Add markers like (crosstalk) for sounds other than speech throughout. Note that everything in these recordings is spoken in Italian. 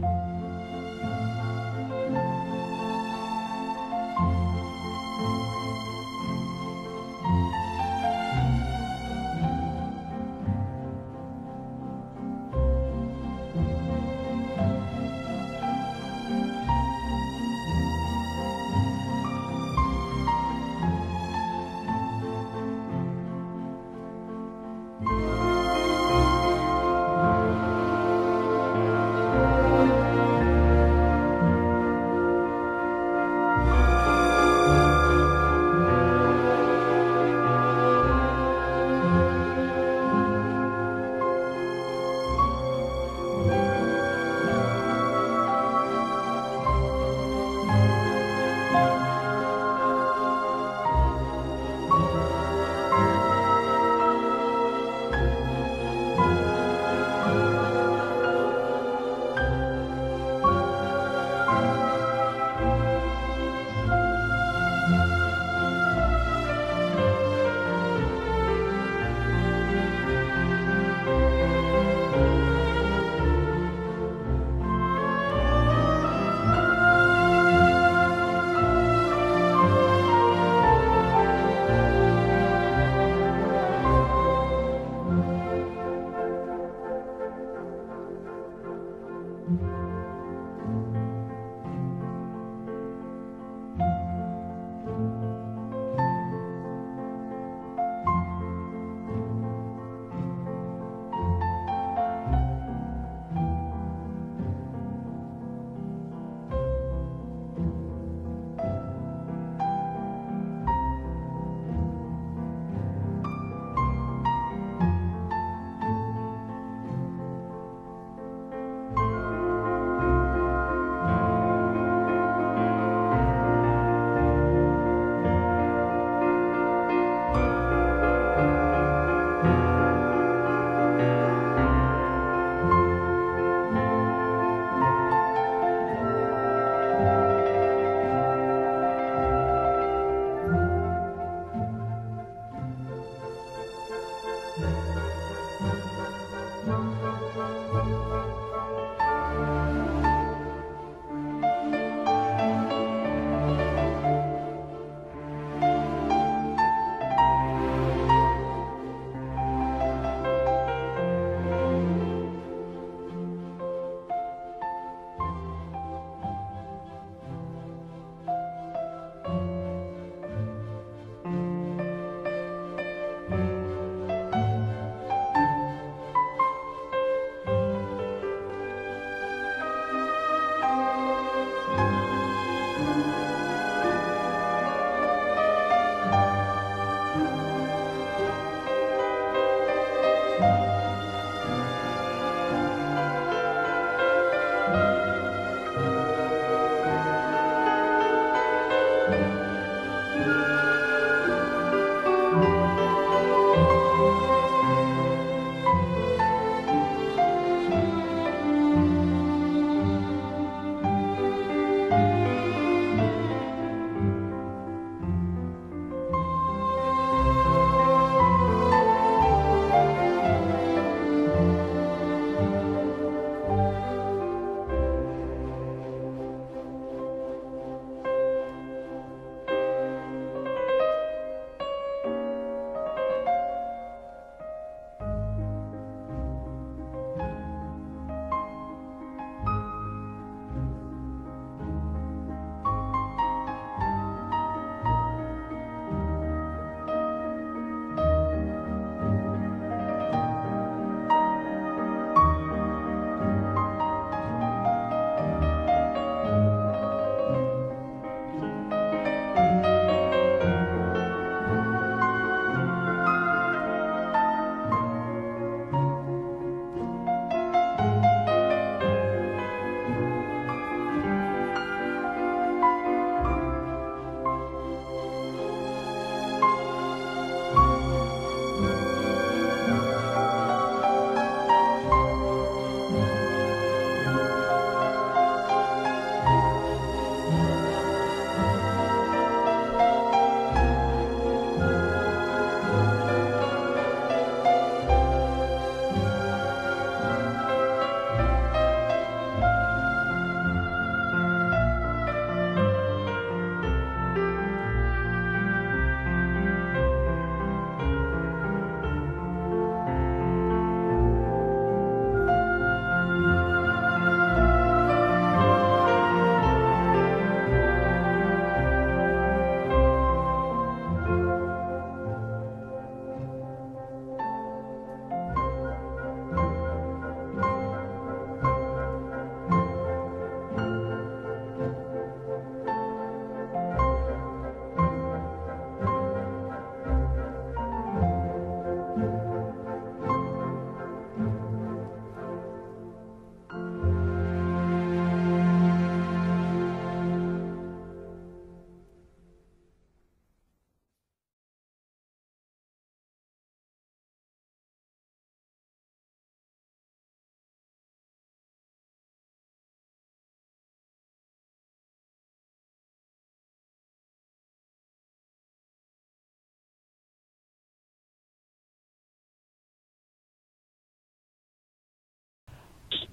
thank you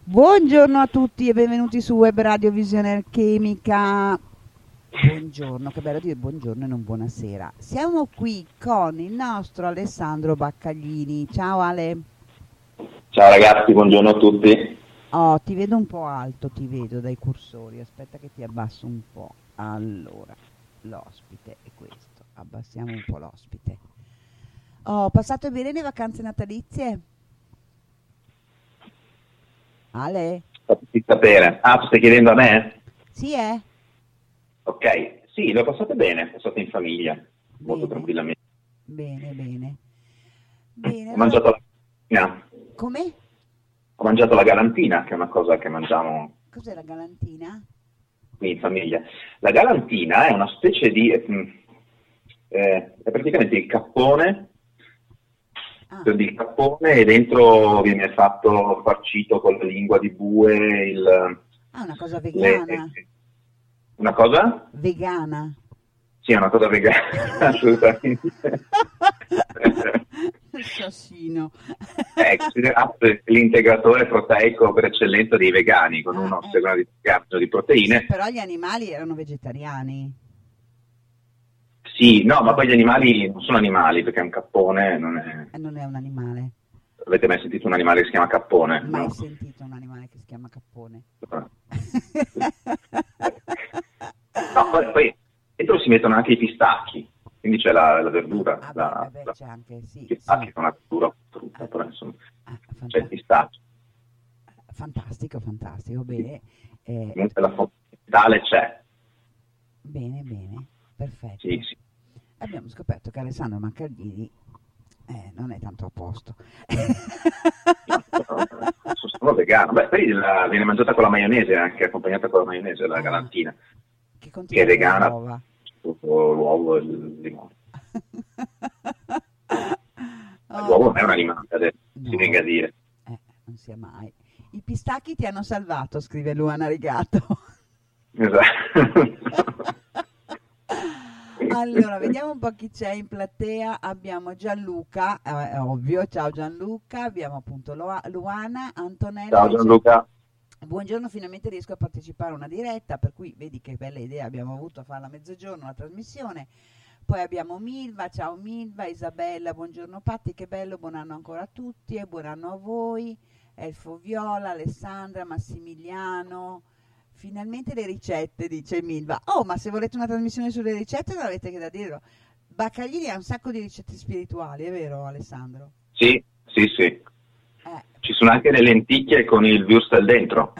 Buongiorno a tutti e benvenuti su Web Radio Visione Chemica. Buongiorno, che bello dire buongiorno e non buonasera. Siamo qui con il nostro Alessandro Baccaglini. Ciao Ale. Ciao ragazzi, buongiorno a tutti. Oh, ti vedo un po' alto, ti vedo dai cursori. Aspetta che ti abbasso un po'. Allora, l'ospite è questo. Abbassiamo un po' l'ospite. Ho oh, passato bene le vacanze natalizie? Ale? Fatemi sapere. Ah, tu stai chiedendo a me? Sì, eh? Ok, sì, l'ho passata bene, ho passato in famiglia, bene. molto tranquillamente. Bene, bene. bene ho allora... mangiato la galantina. Come? Ho mangiato la galantina, che è una cosa che mangiamo... Cos'è la galantina? Qui in famiglia. La galantina è una specie di... Eh, è praticamente il cappone ah. di cappone e dentro viene fatto farcito con la lingua di bue. Il, ah, una cosa vegana. Le, una cosa? Vegana. Sì, è una cosa vegana, (laughs) assolutamente. Assassino. è considerato l'integratore proteico per eccellenza dei vegani, con ah, uno eh. di, di proteine. Sì, però gli animali erano vegetariani. Sì, no, ma poi gli animali non sono animali perché un cappone non è... Eh, non è un animale. Avete mai sentito un animale che si chiama cappone? Mai no? sentito un animale che si chiama cappone. (laughs) no, poi, poi dentro si mettono anche i pistacchi, quindi c'è la, la verdura. Ah, la, beh, beh, c'è anche, sì. I pistacchi sì. sono una verdura frutta, però insomma ah, c'è il pistacchio. Fantastico, fantastico, bene. Eh, la fonte c'è. Bene, bene, perfetto. Sì, sì abbiamo scoperto che Alessandro Mancardini eh, non è tanto a posto. sono vegano. Beh, poi la, viene mangiata con la maionese, anche accompagnata con la maionese, la ah, galantina. Che, che è vegana. L'uovo e il limone. oh, (laughs) L'uovo non è un animale, no. si venga a dire. Eh, non sia mai. I pistacchi ti hanno salvato, scrive Luana Rigato. Esatto. (laughs) Allora, vediamo un po' chi c'è in platea. Abbiamo Gianluca, eh, ovvio, ciao Gianluca, abbiamo appunto Luana, Antonella. Ciao Gianluca. Buongiorno, finalmente riesco a partecipare a una diretta, per cui vedi che bella idea abbiamo avuto a farla a mezzogiorno, la trasmissione. Poi abbiamo Milva, ciao Milva, Isabella, buongiorno Patti, che bello, buon anno ancora a tutti e buon anno a voi. Elfo Viola, Alessandra, Massimiliano, Finalmente le ricette, dice Milva. Oh, ma se volete una trasmissione sulle ricette non avete che da dirlo. Baccaglini ha un sacco di ricette spirituali, è vero Alessandro? Sì, sì, sì. Eh. Ci sono anche (laughs) le lenticchie con il würstel dentro.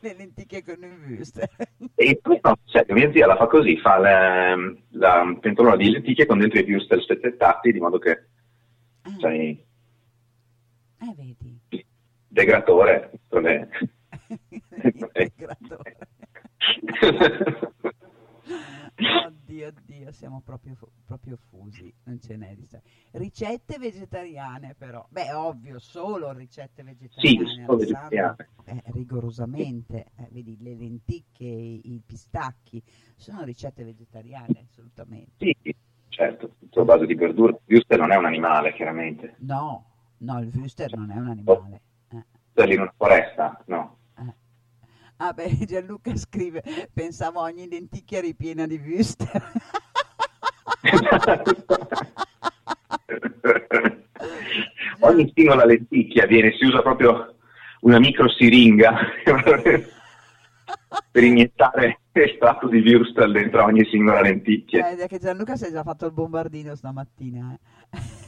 le lenticchie con il würstel. e poi no, cioè, mia zia la fa così, fa la, la pentolona di lenticchie con dentro i würstel spezzettati, di modo che... Eh, sai, eh vedi. Degratore. Le... (laughs) oddio, oddio, siamo proprio, proprio fusi, non ce n'è di Ricette vegetariane però, beh ovvio, solo ricette vegetariane, sì, solo vegetariane. Eh, rigorosamente, eh, vedi le lenticchie, i pistacchi, sono ricette vegetariane assolutamente. Sì, certo, tutto a base di verdura. Il Wuster non è un animale, chiaramente. No, no, il Wuster non è un animale. Eh. in una foresta, no. Ah (laughs) beh, Gianluca scrive, pensavo ogni lenticchia ripiena di Wüster. (laughs) ogni singola lenticchia viene, si usa proprio una micro siringa (laughs) per iniettare estratto di Würstel dentro ogni singola lenticchia. Eh, che Gianluca si è già fatto il bombardino stamattina. Eh.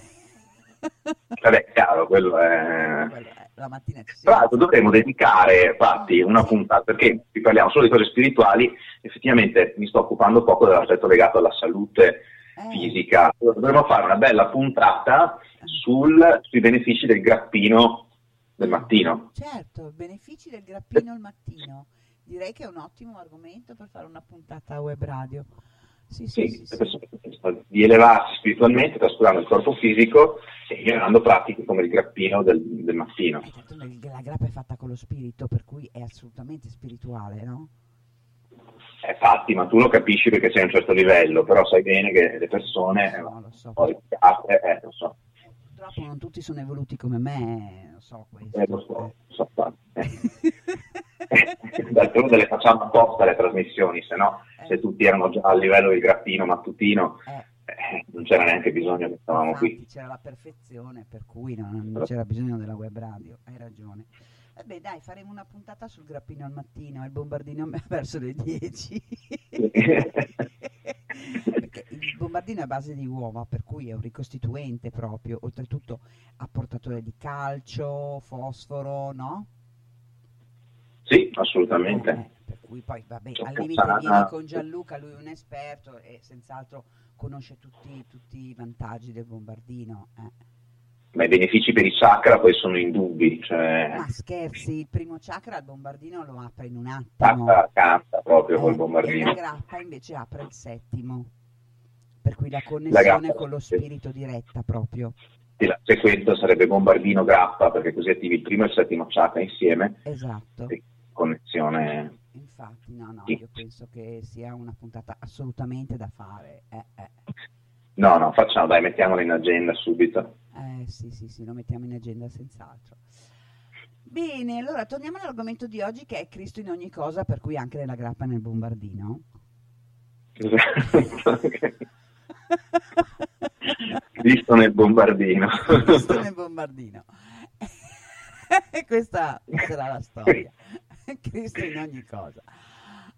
Vabbè, chiaro, quello è... Quello è la mattina ci Tra l'altro dovremmo dedicare infatti una puntata, perché qui parliamo solo di cose spirituali, effettivamente mi sto occupando poco dell'aspetto legato alla salute eh. fisica. Dovremmo fare una bella puntata sul, sui benefici del grappino del mattino. Certo, benefici del grappino al mattino. Direi che è un ottimo argomento per fare una puntata web radio. Sì, sì, sì, sì, di elevarsi spiritualmente trascurando il corpo fisico e ignorando pratiche come il grappino del, del mattino. Eh, certo, la grappa è fatta con lo spirito, per cui è assolutamente spirituale, no? Eh, infatti, ma tu lo capisci perché sei a un certo livello, però sai bene che le persone... No, lo so. Poi, eh, lo so. purtroppo non tutti sono evoluti come me, lo so questo. Eh, lo so, lo so. (laughs) (laughs) D'altronde le facciamo apposta le trasmissioni, se no, eh. se tutti erano già a livello del grappino mattutino, eh. Eh, non c'era neanche bisogno che stavamo Infatti, qui. C'era la perfezione, per cui non, non c'era bisogno della web radio, hai ragione. Vabbè dai, faremo una puntata sul grappino al mattino, il bombardino (laughs) verso le 10. Perché il bombardino è a base di uova, per cui è un ricostituente proprio, oltretutto apportatore di calcio, fosforo, no? Sì, assolutamente. Eh, per cui poi, vabbè, al limite vieni con Gianluca, lui è un esperto e senz'altro conosce tutti, tutti i vantaggi del bombardino. Eh. Ma i benefici per i chakra poi sono indubbi. Cioè... Ma scherzi, il primo chakra il bombardino lo apre in un attimo. Canta, canta proprio eh, col bombardino. E la grappa invece apre il settimo. Per cui la connessione la con lo spirito diretta proprio. La sequenza sarebbe bombardino grappa perché così attivi il primo e il settimo chakra insieme. Esatto connessione. Infatti, no, no, io penso che sia una puntata assolutamente da fare. Eh, eh. No, no, facciamo, dai, mettiamolo in agenda subito. Eh sì, sì, sì, lo mettiamo in agenda senz'altro. Bene, allora torniamo all'argomento di oggi che è Cristo in ogni cosa, per cui anche nella grappa e nel bombardino. (laughs) Cristo nel bombardino. Cristo nel bombardino. (laughs) Questa sarà la storia. (laughs) (laughs) Cristo in ogni cosa.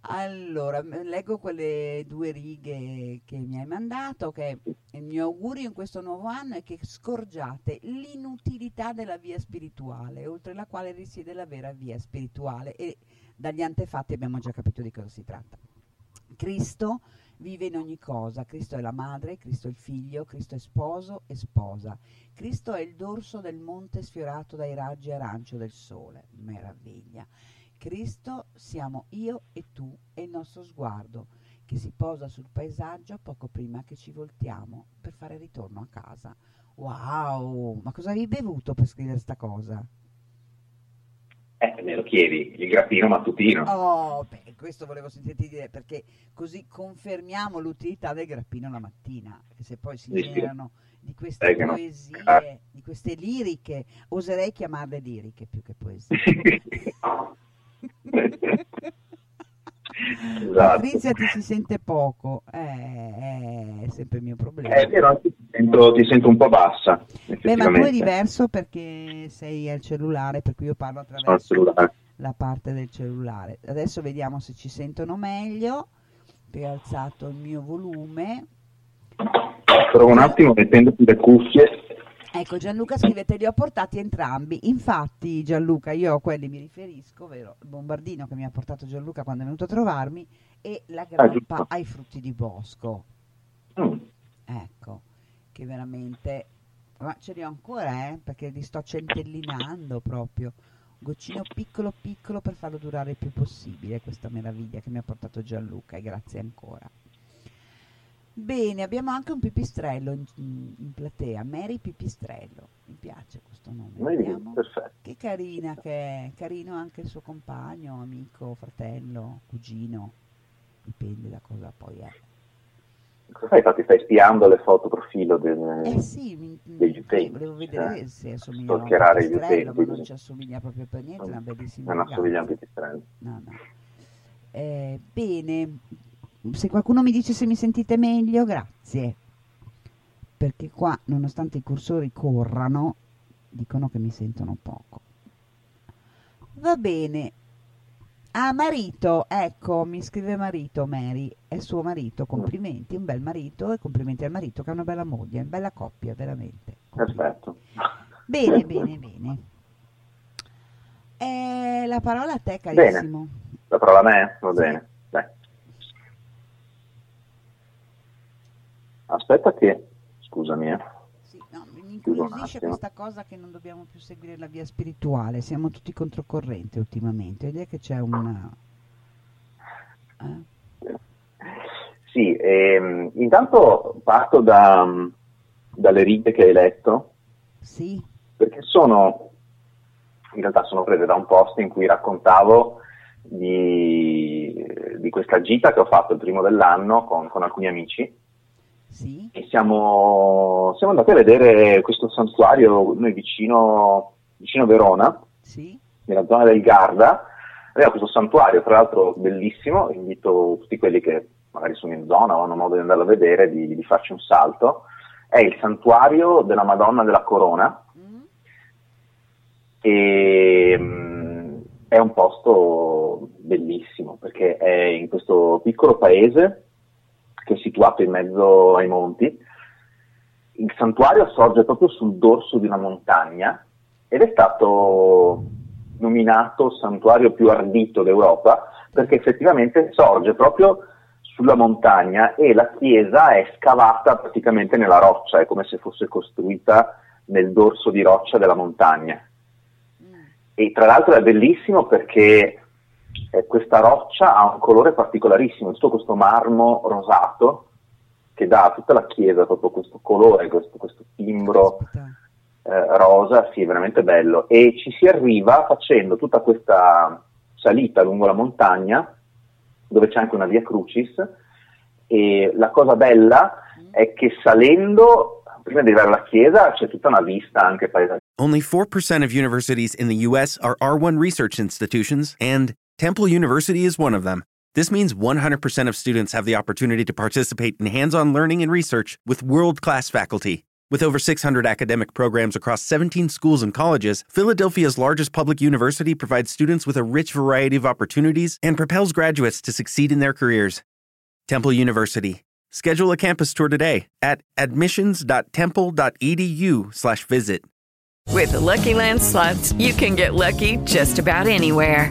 Allora, leggo quelle due righe che mi hai mandato, che il mio augurio in questo nuovo anno è che scorgiate l'inutilità della via spirituale, oltre la quale risiede la vera via spirituale e dagli antefatti abbiamo già capito di cosa si tratta. Cristo vive in ogni cosa, Cristo è la madre, Cristo è il figlio, Cristo è sposo e sposa, Cristo è il dorso del monte sfiorato dai raggi arancio del sole, meraviglia. Cristo siamo io e tu e il nostro sguardo che si posa sul paesaggio poco prima che ci voltiamo per fare ritorno a casa. Wow, ma cosa avevi bevuto per scrivere sta cosa? Eh, me lo chiedi, il grappino mattutino. Oh, beh, questo volevo sentirti dire perché così confermiamo l'utilità del grappino la mattina, che se poi si generano di queste eh, poesie, no. di queste liriche, oserei chiamarle liriche più che poesie. (laughs) (laughs) Esatto. Patrizia ti si sente poco, eh, è sempre il mio problema. È vero, ti sento, ti sento un po' bassa. Beh, ma tu è diverso perché sei al cellulare, per cui io parlo attraverso la parte del cellulare. Adesso vediamo se ci sentono meglio. Ho alzato il mio volume. Però un attimo mettendoti le cuffie Ecco, Gianluca scrive, te li ho portati entrambi. Infatti, Gianluca, io a quelli mi riferisco, vero? Il bombardino che mi ha portato Gianluca quando è venuto a trovarmi e la grappa ah, ai frutti di bosco. Mm. Ecco, che veramente... Ma ce li ho ancora, eh? Perché li sto centellinando proprio. Goccino piccolo piccolo per farlo durare il più possibile, questa meraviglia che mi ha portato Gianluca e grazie ancora. Bene, abbiamo anche un pipistrello in, in platea, Mary Pipistrello, mi piace questo nome. Vediamo. Perfetto. Che carina che è, carino anche il suo compagno, amico, fratello, cugino, dipende da cosa poi è. Cosa fai? Infatti stai spiando le foto profilo del, eh sì, mi, degli utenti. Volevo vedere eh, se assomiglia a un pipistrello, ma non ci assomiglia proprio per niente, è una bellissima Non assomiglia a un pipistrello. No, no. Eh, bene, se qualcuno mi dice se mi sentite meglio, grazie. Perché qua, nonostante i cursori corrano, dicono che mi sentono poco. Va bene. Ah, marito, ecco, mi scrive marito, Mary, è suo marito, complimenti, un bel marito e complimenti al marito che ha una bella moglie, una bella coppia, veramente. Perfetto. Bene, bene, bene. Eh, la parola a te, carissimo. Bene. La parola a me? Va sì. bene. Aspetta che, scusami. Eh. Sì, no, mi incuriosisce questa cosa che non dobbiamo più seguire la via spirituale, siamo tutti controcorrente ultimamente, ed è che c'è una... Eh? Sì, ehm, intanto parto da, dalle righe che hai letto. Sì. Perché sono, in realtà sono prese da un post in cui raccontavo di, di questa gita che ho fatto il primo dell'anno con, con alcuni amici Sì. E siamo, siamo andati a vedere questo santuario noi vicino, vicino Verona, sì. nella zona del Garda. Aveva questo santuario, tra l'altro bellissimo, invito tutti quelli che magari sono in zona o hanno modo di andarlo a vedere, di, di farci un salto. È il santuario della Madonna della Corona mm. e um, è un posto bellissimo perché è in questo piccolo paese che è situato in mezzo ai monti. Il santuario sorge proprio sul dorso di una montagna ed è stato nominato santuario più ardito d'Europa perché effettivamente sorge proprio sulla montagna e la chiesa è scavata praticamente nella roccia, è come se fosse costruita nel dorso di roccia della montagna. E tra l'altro è bellissimo perché eh, questa roccia ha un colore particolarissimo, tutto questo marmo rosato che dà a tutta la chiesa proprio questo colore, questo, questo timbro eh, rosa, sì, veramente bello. E ci si arriva facendo tutta questa salita lungo la montagna, dove c'è anche una via Crucis, e la cosa bella è che salendo, prima di arrivare alla chiesa, c'è tutta una vista anche paesaggistica. Only 4% of universities in the US are R1 research institutions, and Temple University is one of them. This means 100% of students have the opportunity to participate in hands on learning and research with world class faculty. With over 600 academic programs across 17 schools and colleges, Philadelphia's largest public university provides students with a rich variety of opportunities and propels graduates to succeed in their careers. Temple University. Schedule a campus tour today at admissions.temple.edu/visit. With the Lucky Land slots, you can get lucky just about anywhere.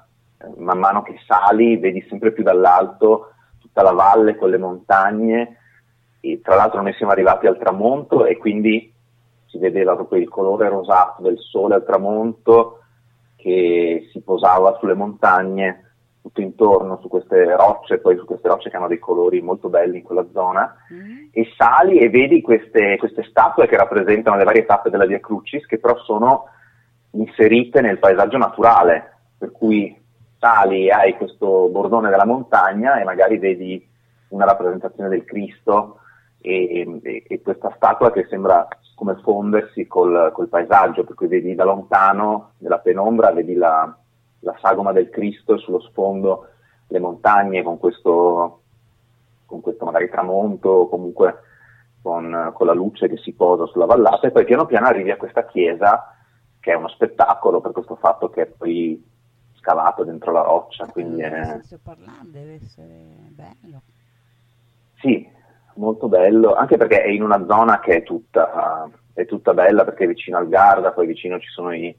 Man mano che sali vedi sempre più dall'alto tutta la valle con le montagne e tra l'altro noi siamo arrivati al tramonto e quindi si vedeva proprio il colore rosato del sole al tramonto che si posava sulle montagne tutto intorno su queste rocce, poi su queste rocce che hanno dei colori molto belli in quella zona, mm. e sali e vedi queste, queste, statue che rappresentano le varie tappe della Via Crucis, che però sono inserite nel paesaggio naturale, per cui sali hai questo bordone della montagna e magari vedi una rappresentazione del Cristo e, e, e questa statua che sembra come fondersi col, col, paesaggio, per cui vedi da lontano, nella penombra, vedi la, la sagoma del Cristo e sullo sfondo le montagne con questo, con questo magari tramonto o comunque con, con, la luce che si posa sulla vallata e poi piano piano arrivi a questa chiesa che è uno spettacolo per questo fatto che poi scavato dentro la roccia. Quindi è... parlando deve essere bello. Sì, molto bello, anche perché è in una zona che è tutta, è tutta bella perché è vicino al Garda, poi vicino ci sono i,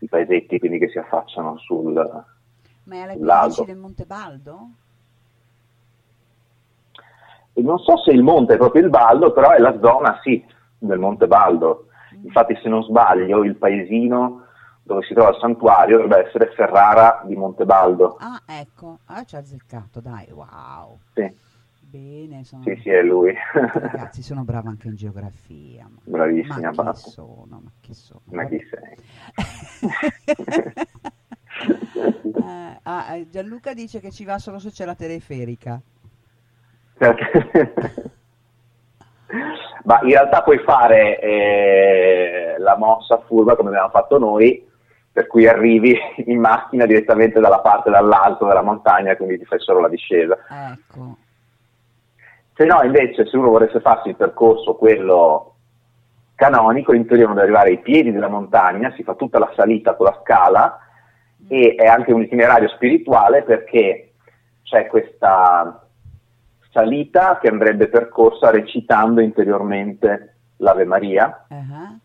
i paesetti quindi che si affacciano sul Ma è alle pendici del Monte Baldo? E non so se il monte è proprio il Baldo, però è la zona, sì, del Monte Baldo. Mm. Infatti se non sbaglio il paesino dove si trova il santuario dovrebbe essere Ferrara di Montebaldo. Ah, ecco, ah, ci ha azzeccato, dai, wow. Sì. Bene, sono... Sì, sì, è lui. Ragazzi, (laughs) sono brava anche in geografia. Ma... Bravissima, ma chi sono? Ma chi sono? Ma chi sei? (laughs) (laughs) eh, ah, eh, Gianluca dice che ci va solo se c'è la teleferica. Ma in realtà puoi fare eh, la mossa furba come abbiamo fatto noi, per cui arrivi (laughs) in macchina direttamente dalla parte dall'alto della montagna, quindi ti fai solo la discesa. Ecco. Se no, invece, se uno volesse farsi il percorso, quello canonico, in teoria uno deve arrivare ai piedi della montagna, si fa tutta la salita con la scala e è anche un itinerario spirituale perché c'è questa salita che andrebbe percorsa recitando interiormente l'Ave Maria. Uh-huh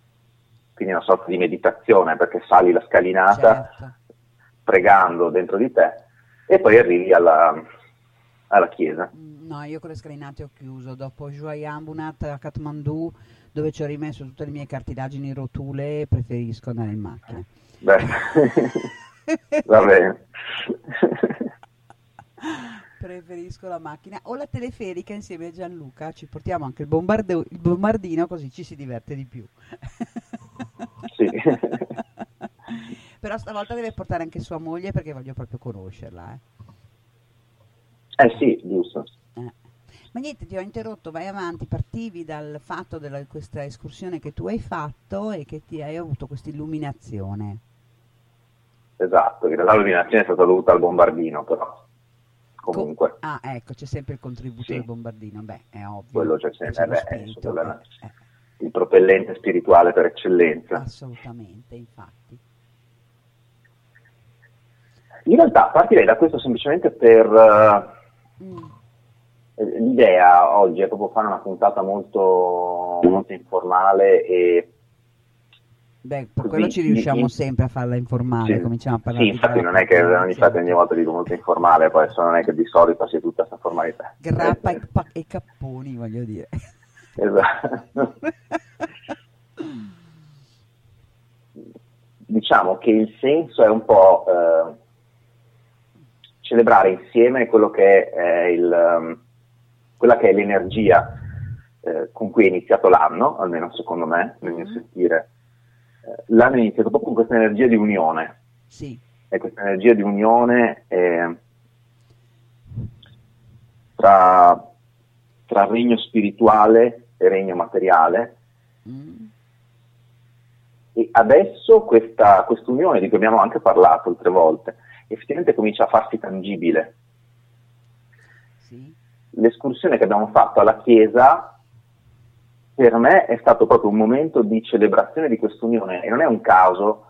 quindi una sorta di meditazione perché sali la scalinata certo. pregando dentro di te e poi arrivi alla, alla chiesa. No, io con le scalinate ho chiuso. Dopo Joyambunat a Kathmandu, dove ci ho rimesso tutte le mie cartilagini rotule, preferisco andare in macchina. Beh, (laughs) va bene. Preferisco la macchina o la teleferica insieme a Gianluca. Ci portiamo anche il, bombardo- il bombardino così ci si diverte di più. Sì. (laughs) Però stavolta deve portare anche sua moglie perché voglio proprio conoscerla. Eh, eh sì, giusto. Eh. Ma niente, ti ho interrotto, vai avanti, partivi dal fatto di questa escursione che tu hai fatto e che ti hai avuto questa illuminazione. Esatto, in realtà l'illuminazione è stata dovuta al bombardino, però comunque. Co- ah, ecco, c'è sempre il contributo sì. del bombardino, beh, è ovvio. Quello c'è sempre, c'è beh, è eh. Il propellente spirituale per eccellenza. Assolutamente, infatti. In realtà partirei da questo semplicemente per uh, mm. l'idea oggi è proprio fare una puntata molto, molto informale e Beh, per quello ci riusciamo sempre a farla informale, sì, cominciamo a parlare Sì, infatti non è che ogni, infatti ogni volta dico molto informale, poi adesso non è che di solito sia tutta questa formalità. Grappa e, pa- e capponi, voglio dire. Esatto. (laughs) diciamo che il senso è un po' eh, celebrare insieme quello che è il, um, quella che è l'energia eh, con cui è iniziato l'anno, almeno secondo me, nel mio mm-hmm. sentire eh, l'anno è iniziato proprio con questa energia di unione. Sì. E questa energia di unione eh, tra, tra, regno spirituale regno materiale. Mm. E adesso questa unione, di cui abbiamo anche parlato altre volte, effettivamente comincia a farsi tangibile. Sì. L'escursione che abbiamo fatto alla Chiesa per me è stato proprio un momento di celebrazione di quest'unione e non è un caso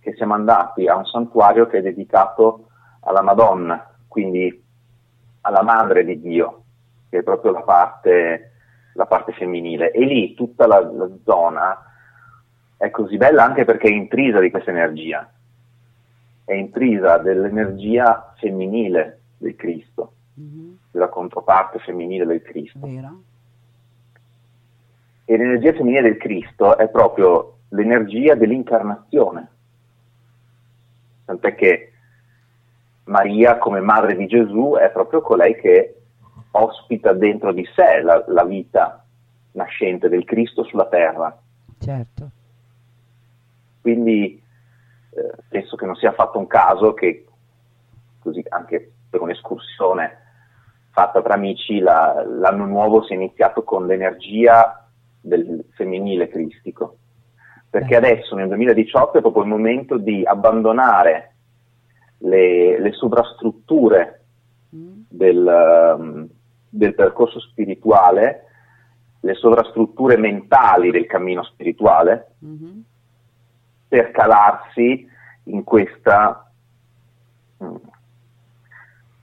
che siamo andati a un santuario che è dedicato alla Madonna, quindi alla Madre di Dio, che è proprio la parte, la parte femminile. E lì tutta la, la, zona è così bella anche perché è intrisa di questa energia, è intrisa dell'energia femminile del Cristo, mm-hmm. della controparte femminile del Cristo. Vero? E l'energia femminile del Cristo è proprio l'energia dell'incarnazione. Tant'è che Maria, come madre di Gesù, è proprio colei che ospita dentro di sé la, la vita nascente del Cristo sulla terra. Certo. Quindi eh, penso che non sia fatto un caso che, così anche per un'escursione fatta tra amici, la, l'anno nuovo sia iniziato con l'energia del femminile cristico, perché adesso nel 2018 è proprio il momento di abbandonare le, le sovrastrutture mm. del, um, del percorso spirituale, le sovrastrutture mentali del cammino spirituale, mm-hmm. per calarsi in questa, mm,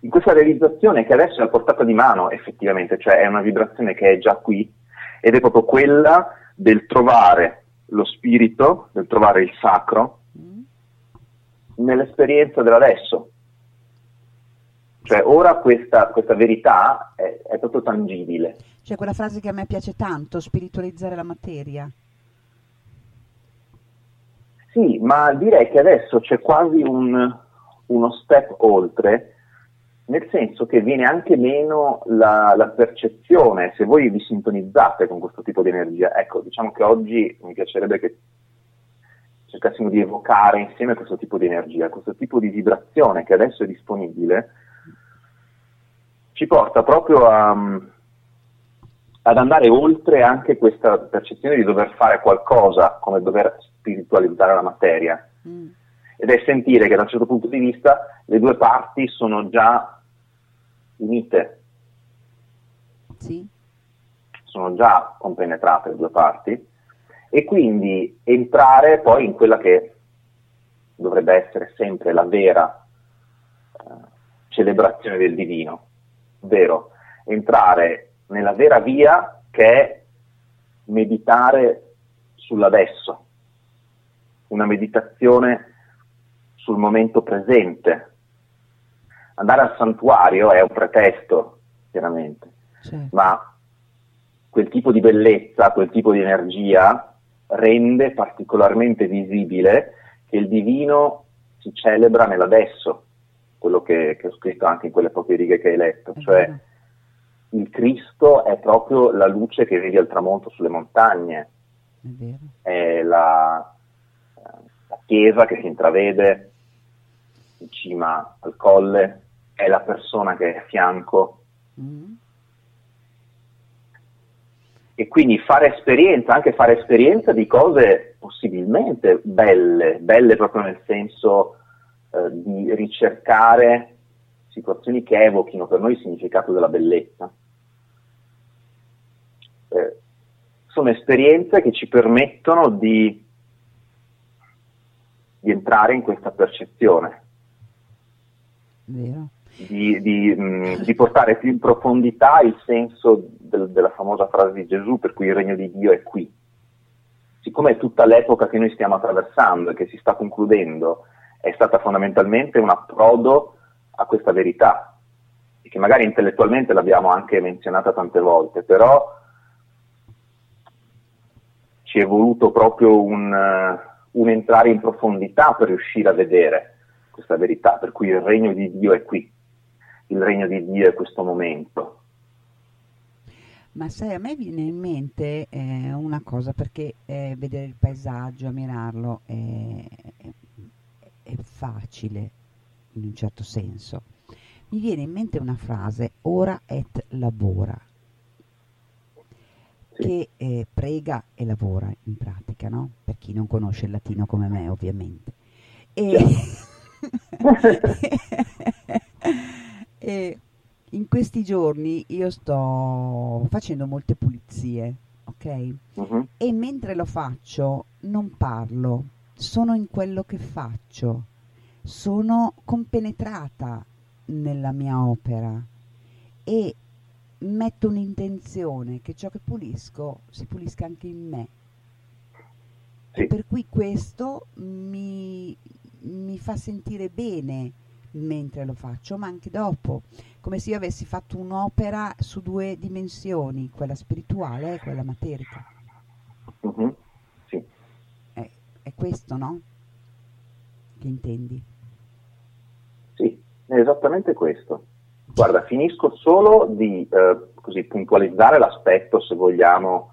in questa realizzazione che adesso è a portata di mano effettivamente, cioè è una vibrazione che è già qui ed è proprio quella del trovare lo spirito, del trovare il sacro mm. nell'esperienza dell'adesso. Cioè ora questa, questa verità è, è, proprio tangibile. C'è quella frase che a me piace tanto, spiritualizzare la materia. Sì, ma direi che adesso c'è quasi un, uno step oltre nel senso che viene anche meno la, la, percezione, se voi vi sintonizzate con questo tipo di energia. Ecco, diciamo che oggi mi piacerebbe che cercassimo di evocare insieme questo tipo di energia, questo tipo di vibrazione che adesso è disponibile, ci porta proprio a, ad andare oltre anche questa percezione di dover fare qualcosa, come dover spiritualizzare la materia. Mm ed è sentire che da un certo punto di vista le due parti sono già unite. Sì. Sono già compenetrate le due parti e quindi entrare poi in quella che dovrebbe essere sempre la vera eh, celebrazione del divino, ovvero entrare nella vera via che è meditare sull'adesso, una meditazione sul momento presente. Andare al santuario è un pretesto chiaramente, certo. ma quel tipo di bellezza, quel tipo di energia rende particolarmente visibile che il divino si celebra nell'adesso, quello che, che ho scritto anche in quelle poche righe che hai letto, cioè il Cristo è proprio la luce che vedi al tramonto sulle montagne, è, la, la chiesa che si intravede in cima al colle, è la persona che è a fianco. Mm. E quindi fare esperienza, anche fare esperienza di cose possibilmente belle, belle proprio nel senso eh, di ricercare situazioni che evochino per noi il significato della bellezza. Eh, sono esperienze che ci permettono di, di entrare in questa percezione. Di, di, mh, mm, di, portare più in profondità il senso del, della famosa frase di Gesù per cui il regno di Dio è qui. Siccome è tutta l'epoca che noi stiamo attraversando e che si sta concludendo, è stata fondamentalmente un approdo a questa verità, che magari intellettualmente l'abbiamo anche menzionata tante volte, però ci è voluto proprio un, uh, un entrare in profondità per riuscire a vedere questa verità, per cui il regno di Dio è qui, il regno di Dio è questo momento. Ma sai, a me viene in mente eh, una cosa, perché eh, vedere il paesaggio, ammirarlo, è, è facile in un certo senso. Mi viene in mente una frase, ora et labora, che eh, prega e lavora in pratica, no? Per chi non conosce il latino come me, ovviamente. E, (laughs) e in questi giorni io sto facendo molte pulizie, ok? Uh-huh. E mentre lo faccio non parlo, sono in quello che faccio, sono compenetrata nella mia opera e metto un'intenzione che ciò che pulisco si pulisca anche in me. Sì. Per cui questo mi, mi fa sentire bene mentre lo faccio, ma anche dopo, come se io avessi fatto un'opera su due dimensioni, quella spirituale e quella materica. Uh-huh. È, questo, no? Che intendi? Sì, è esattamente questo. Guarda, finisco solo di eh, così, puntualizzare l'aspetto, se vogliamo,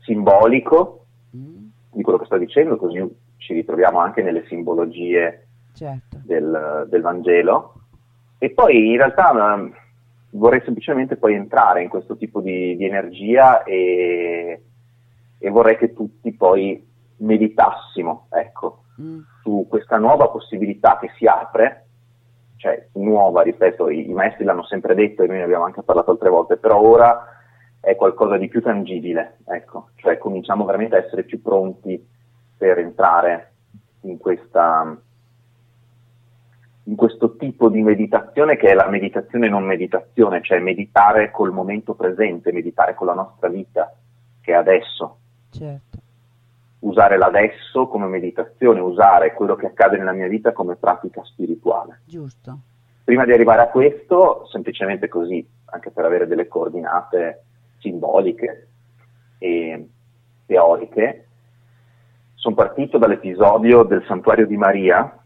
simbolico mm. di quello che sto dicendo, così ci ritroviamo anche nelle simbologie certo. del, del, Vangelo. E poi in realtà vorrei semplicemente poi entrare in questo tipo di, di energia e, e, vorrei che tutti poi meditassimo ecco, mm. su questa nuova possibilità che si apre cioè nuova, ripeto, i, i, maestri l'hanno sempre detto e noi ne abbiamo anche parlato altre volte, però ora è qualcosa di più tangibile, ecco, cioè cominciamo veramente a essere più pronti per entrare in, questa, in questo tipo di meditazione che è la meditazione non meditazione, cioè meditare col momento presente, meditare con la nostra vita, che è adesso. Certo usare l'adesso come meditazione, usare quello che accade nella mia vita come pratica spirituale. Giusto. Prima di arrivare a questo, semplicemente così, anche per avere delle coordinate simboliche e teoriche, sono partito dall'episodio del santuario di Maria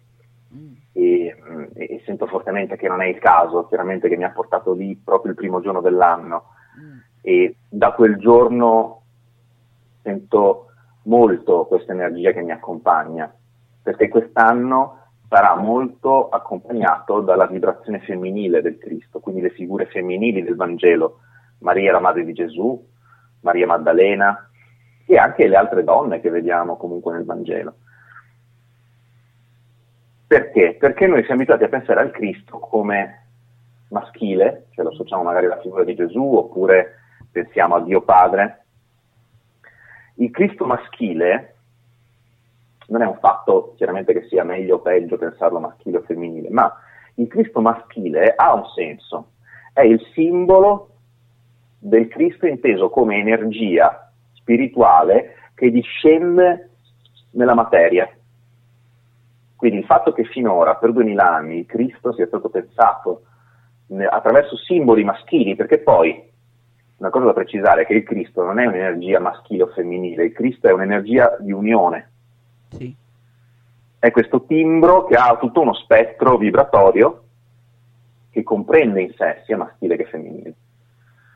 mm. e, e, sento fortemente che non è il caso, chiaramente che mi ha portato lì proprio il primo giorno dell'anno mm. e da quel giorno sento molto questa energia che mi accompagna, perché quest'anno sarà molto accompagnato dalla vibrazione femminile del Cristo, quindi le figure femminili del Vangelo, Maria la madre di Gesù, Maria Maddalena e anche le altre donne che vediamo comunque nel Vangelo. Perché? Perché noi siamo abituati a pensare al Cristo come maschile, cioè lo associamo magari alla figura di Gesù, oppure pensiamo a Dio Padre, il Cristo maschile non è un fatto chiaramente che sia meglio o peggio pensarlo maschile o femminile, ma il Cristo maschile ha un senso, è il simbolo del Cristo inteso come energia spirituale che discende nella materia. Quindi il fatto che finora, per duemila anni, il Cristo sia stato pensato attraverso simboli maschili, perché poi una cosa da precisare è che il Cristo non è un'energia maschile o femminile, il Cristo è un'energia di unione. Sì. È questo timbro che ha tutto uno spettro vibratorio che comprende in sé sia maschile che femminile.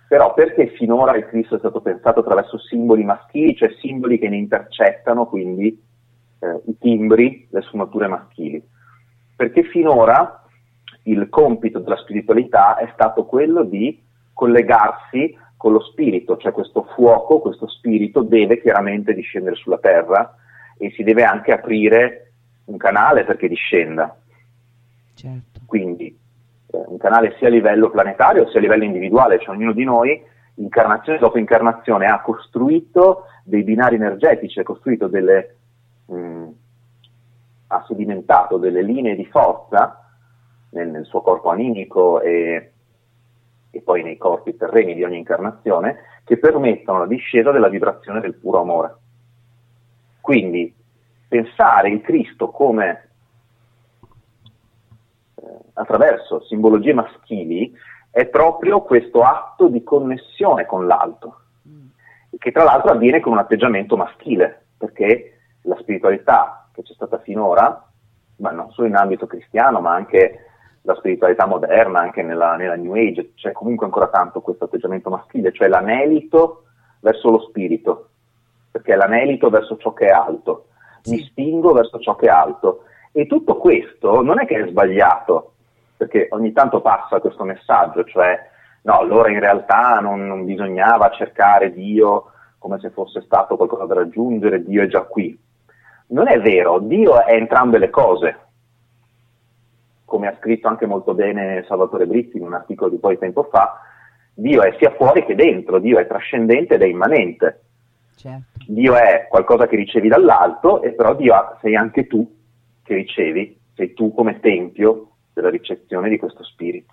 Però perché finora il Cristo è stato pensato attraverso simboli maschili, cioè simboli che ne intercettano quindi eh, i timbri, le sfumature maschili? Perché finora il compito della spiritualità è stato quello di collegarsi con lo spirito, cioè questo fuoco, questo spirito deve chiaramente discendere sulla terra e si deve anche aprire un canale perché discenda. Certo. Quindi eh, un canale sia a livello planetario sia a livello individuale, cioè ognuno di noi incarnazione dopo incarnazione ha costruito dei binari energetici, ha costruito delle, mh, mm, ha sedimentato delle linee di forza nel, nel suo corpo animico e, e, poi nei corpi terreni di ogni incarnazione che permettono la discesa della vibrazione del puro amore. Quindi pensare il Cristo come eh, attraverso simbologie maschili è proprio questo atto di connessione con l'alto, che tra l'altro avviene con un atteggiamento maschile, perché la spiritualità che c'è stata finora, ma non solo in ambito cristiano, ma anche la spiritualità moderna, anche nella, nella New Age, c'è comunque ancora tanto questo atteggiamento maschile, cioè l'anelito verso lo spirito, perché è l'anelito verso ciò che è alto, mi spingo verso ciò che è alto. E tutto questo non è che è sbagliato, perché ogni tanto passa questo messaggio, cioè no, allora in realtà non, non bisognava cercare Dio come se fosse stato qualcosa da raggiungere, Dio è già qui. Non è vero, Dio è entrambe le cose, come ha scritto anche molto bene Salvatore Brizzi in un articolo di poi tempo fa, Dio è sia fuori che dentro, Dio è trascendente ed è immanente. Certo. Dio è qualcosa che ricevi dall'alto e però Dio sei anche tu che ricevi, sei tu come tempio della ricezione di questo spirito.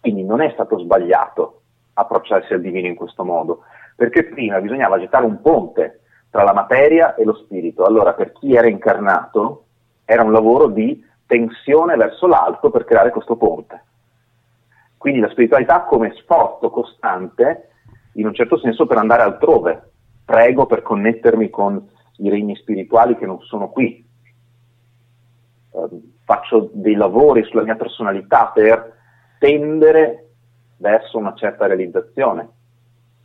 Quindi non è stato sbagliato approcciarsi al divino in questo modo, perché prima bisognava gettare un ponte tra la materia e lo spirito. Allora per chi era incarnato era un lavoro di tensione verso l'alto per creare questo ponte. Quindi la spiritualità come sforzo costante, in un certo senso, per andare altrove. Prego per connettermi con i regni spirituali che non sono qui. Eh, faccio dei lavori sulla mia personalità per tendere verso una certa realizzazione.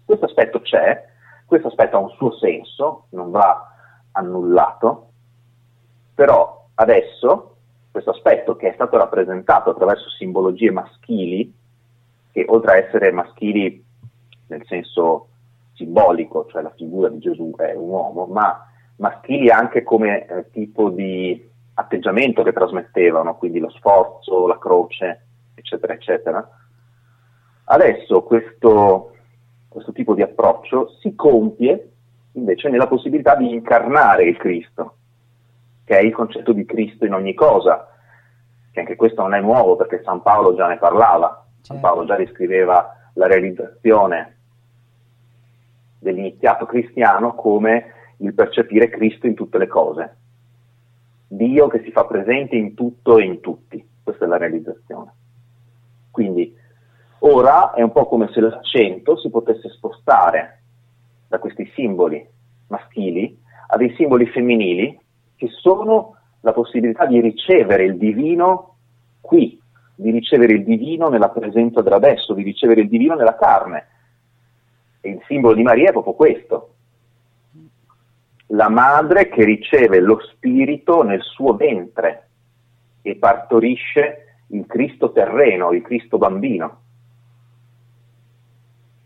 Questo aspetto c'è, questo aspetto ha un suo senso, non va annullato, però adesso questo aspetto che è stato rappresentato attraverso simbologie maschili, che oltre a essere maschili nel senso simbolico, cioè la figura di Gesù è un uomo, ma maschili anche come eh, tipo di atteggiamento che trasmettevano, quindi lo sforzo, la croce, eccetera, eccetera. Adesso questo, questo tipo di approccio si compie invece nella possibilità di incarnare il Cristo, che è il concetto di Cristo in ogni cosa, che anche questo non è nuovo perché San Paolo già ne parlava, San certo. Paolo già descriveva la realizzazione dell'iniziato cristiano come il percepire Cristo in tutte le cose, Dio che si fa presente in tutto e in tutti, questa è la realizzazione. Quindi ora è un po' come se l'accento si potesse spostare da questi simboli maschili a dei simboli femminili che sono la possibilità di ricevere il divino qui, di ricevere il divino nella presenza dell'adesso, di ricevere il divino nella carne. E il simbolo di Maria è proprio questo. La madre che riceve lo spirito nel suo ventre e partorisce il Cristo terreno, il Cristo bambino.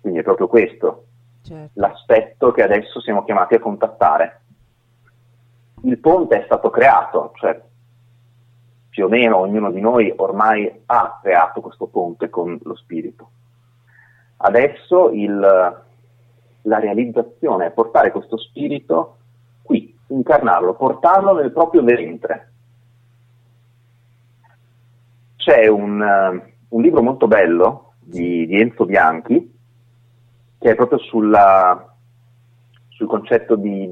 Quindi è proprio questo certo. l'aspetto che adesso siamo chiamati a contattare il ponte è stato creato, cioè più o meno ognuno di noi ormai ha creato questo ponte con lo spirito. Adesso il, la realizzazione è portare questo spirito qui, incarnarlo, portarlo nel proprio ventre. C'è un, un libro molto bello di, di, Enzo Bianchi che è proprio sulla, sul concetto di,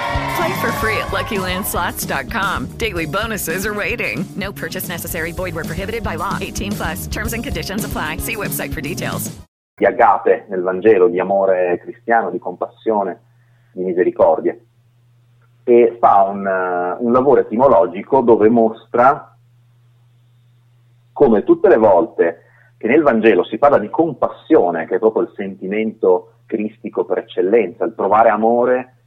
Play for free at LuckyLandSlots.com. Daily bonuses are waiting. No purchase necessary. Void where prohibited by law. 18 plus. Terms and conditions apply. See website for details. Di agate nel Vangelo, di amore cristiano, di compassione, di misericordia. E fa un, uh, un lavoro etimologico dove mostra come tutte le volte che nel Vangelo si parla di compassione, che è proprio il sentimento cristico per eccellenza, il provare amore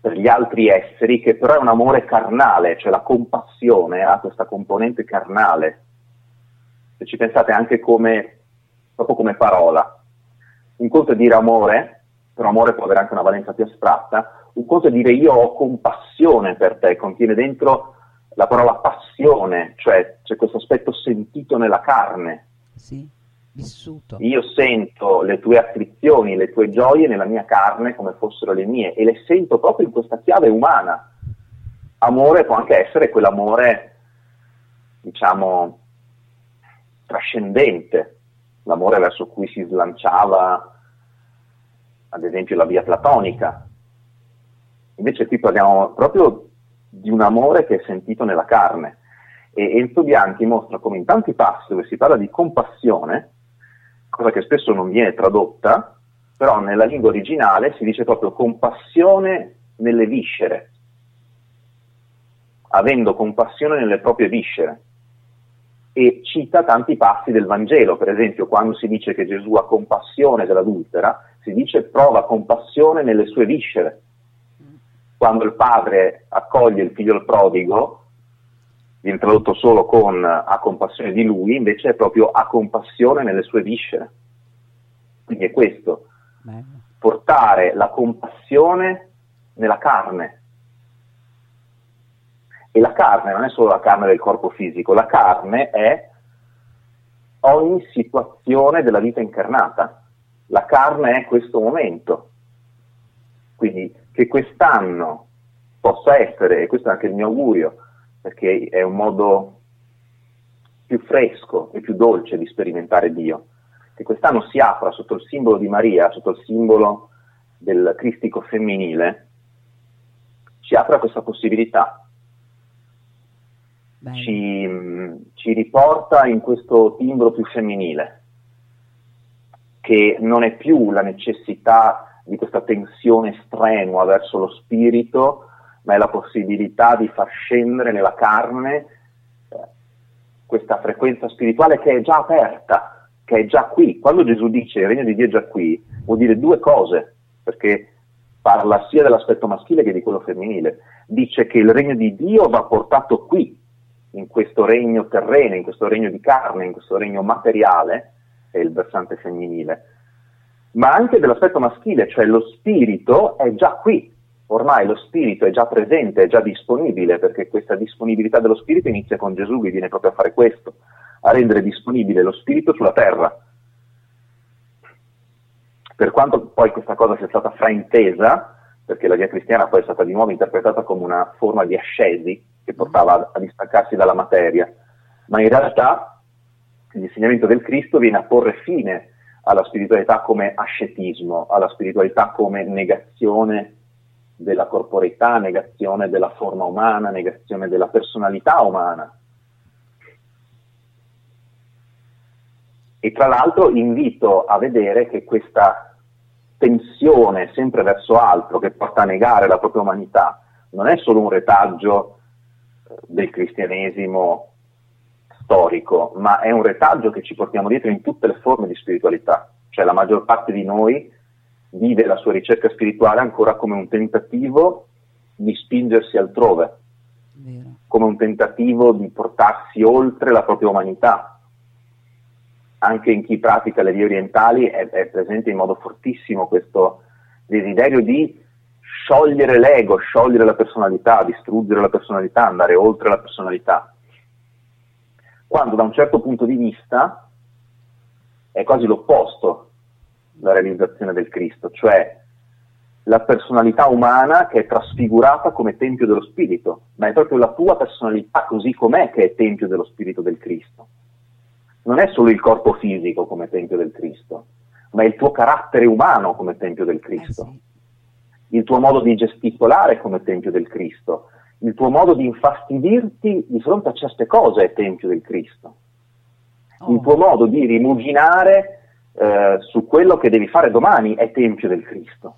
per gli altri esseri, che però è un amore carnale, cioè la compassione ha questa componente carnale. Se ci pensate anche come, proprio come parola, un conto è dire amore, però amore può avere anche una valenza più astratta, un conto è dire io ho compassione per te, contiene dentro la parola passione, cioè c'è questo aspetto sentito nella carne. Sì vissuto. Io sento le tue afflizioni, le tue gioie nella mia carne come fossero le mie e le sento proprio in questa chiave umana. Amore può anche essere quell'amore, diciamo, trascendente, l'amore verso cui si slanciava, ad esempio, la via platonica. Invece qui parliamo proprio di un amore che è sentito nella carne. E Enzo Bianchi mostra come in tanti passi dove si parla di compassione, cosa che spesso non viene tradotta, però nella lingua originale si dice proprio compassione nelle viscere, avendo compassione nelle proprie viscere. E cita tanti passi del Vangelo, per esempio quando si dice che Gesù ha compassione dell'adultera, si dice prova compassione nelle sue viscere. Quando il padre accoglie il figlio prodigo, viene tradotto solo con ha compassione di lui, invece è proprio ha compassione nelle sue viscere. Quindi è questo, Bello. portare la compassione nella carne. E la carne non è solo la carne del corpo fisico, la carne è ogni situazione della vita incarnata. La carne è questo momento. Quindi che quest'anno possa essere, e questo è anche il mio augurio, perché è un modo più fresco e più dolce di sperimentare Dio, che quest'anno si apra sotto il simbolo di Maria, sotto il simbolo del cristico femminile, ci apre questa possibilità, ci, ci riporta in questo timbro più femminile, che non è più la necessità di questa tensione strenua verso lo spirito, ma è la possibilità di far scendere nella carne eh, questa frequenza spirituale che è già aperta, che è già qui. Quando Gesù dice il regno di Dio è già qui, vuol dire due cose, perché parla sia dell'aspetto maschile che di quello femminile. Dice che il regno di Dio va portato qui, in questo regno terreno, in questo regno di carne, in questo regno materiale, è il versante femminile, ma anche dell'aspetto maschile, cioè lo spirito è già qui, ormai lo spirito è già presente, è già disponibile, perché questa disponibilità dello spirito inizia con Gesù che viene proprio a fare questo, a rendere disponibile lo spirito sulla terra. Per quanto poi questa cosa sia stata fraintesa, perché la via cristiana poi è stata di nuovo interpretata come una forma di ascesi che portava a distaccarsi dalla materia, ma in realtà l'insegnamento del Cristo viene a porre fine alla spiritualità come ascetismo, alla spiritualità come negazione della corporeità, negazione della forma umana, negazione della personalità umana. E tra l'altro invito a vedere che questa tensione sempre verso altro che porta a negare la propria umanità non è solo un retaggio eh, del cristianesimo storico, ma è un retaggio che ci portiamo dietro in tutte le forme di spiritualità. Cioè la maggior parte di noi vive la sua ricerca spirituale ancora come un tentativo di spingersi altrove, Vero. come un tentativo di portarsi oltre la propria umanità. Anche in chi pratica le vie orientali è, è presente in modo fortissimo questo desiderio di sciogliere l'ego, sciogliere la personalità, distruggere la personalità, andare oltre la personalità. Quando da un certo punto di vista è quasi l'opposto la realizzazione del Cristo, cioè la personalità umana che è trasfigurata come tempio dello Spirito, ma è proprio la tua personalità così com'è che è tempio dello Spirito del Cristo. Non è solo il corpo fisico come tempio del Cristo, ma è il tuo carattere umano come tempio del Cristo, eh sì. il tuo modo di gesticolare come tempio del Cristo, il tuo modo di infastidirti di fronte a certe cose è tempio del Cristo, oh. il tuo modo di rimuginare eh, su quello che devi fare domani è tempio del Cristo.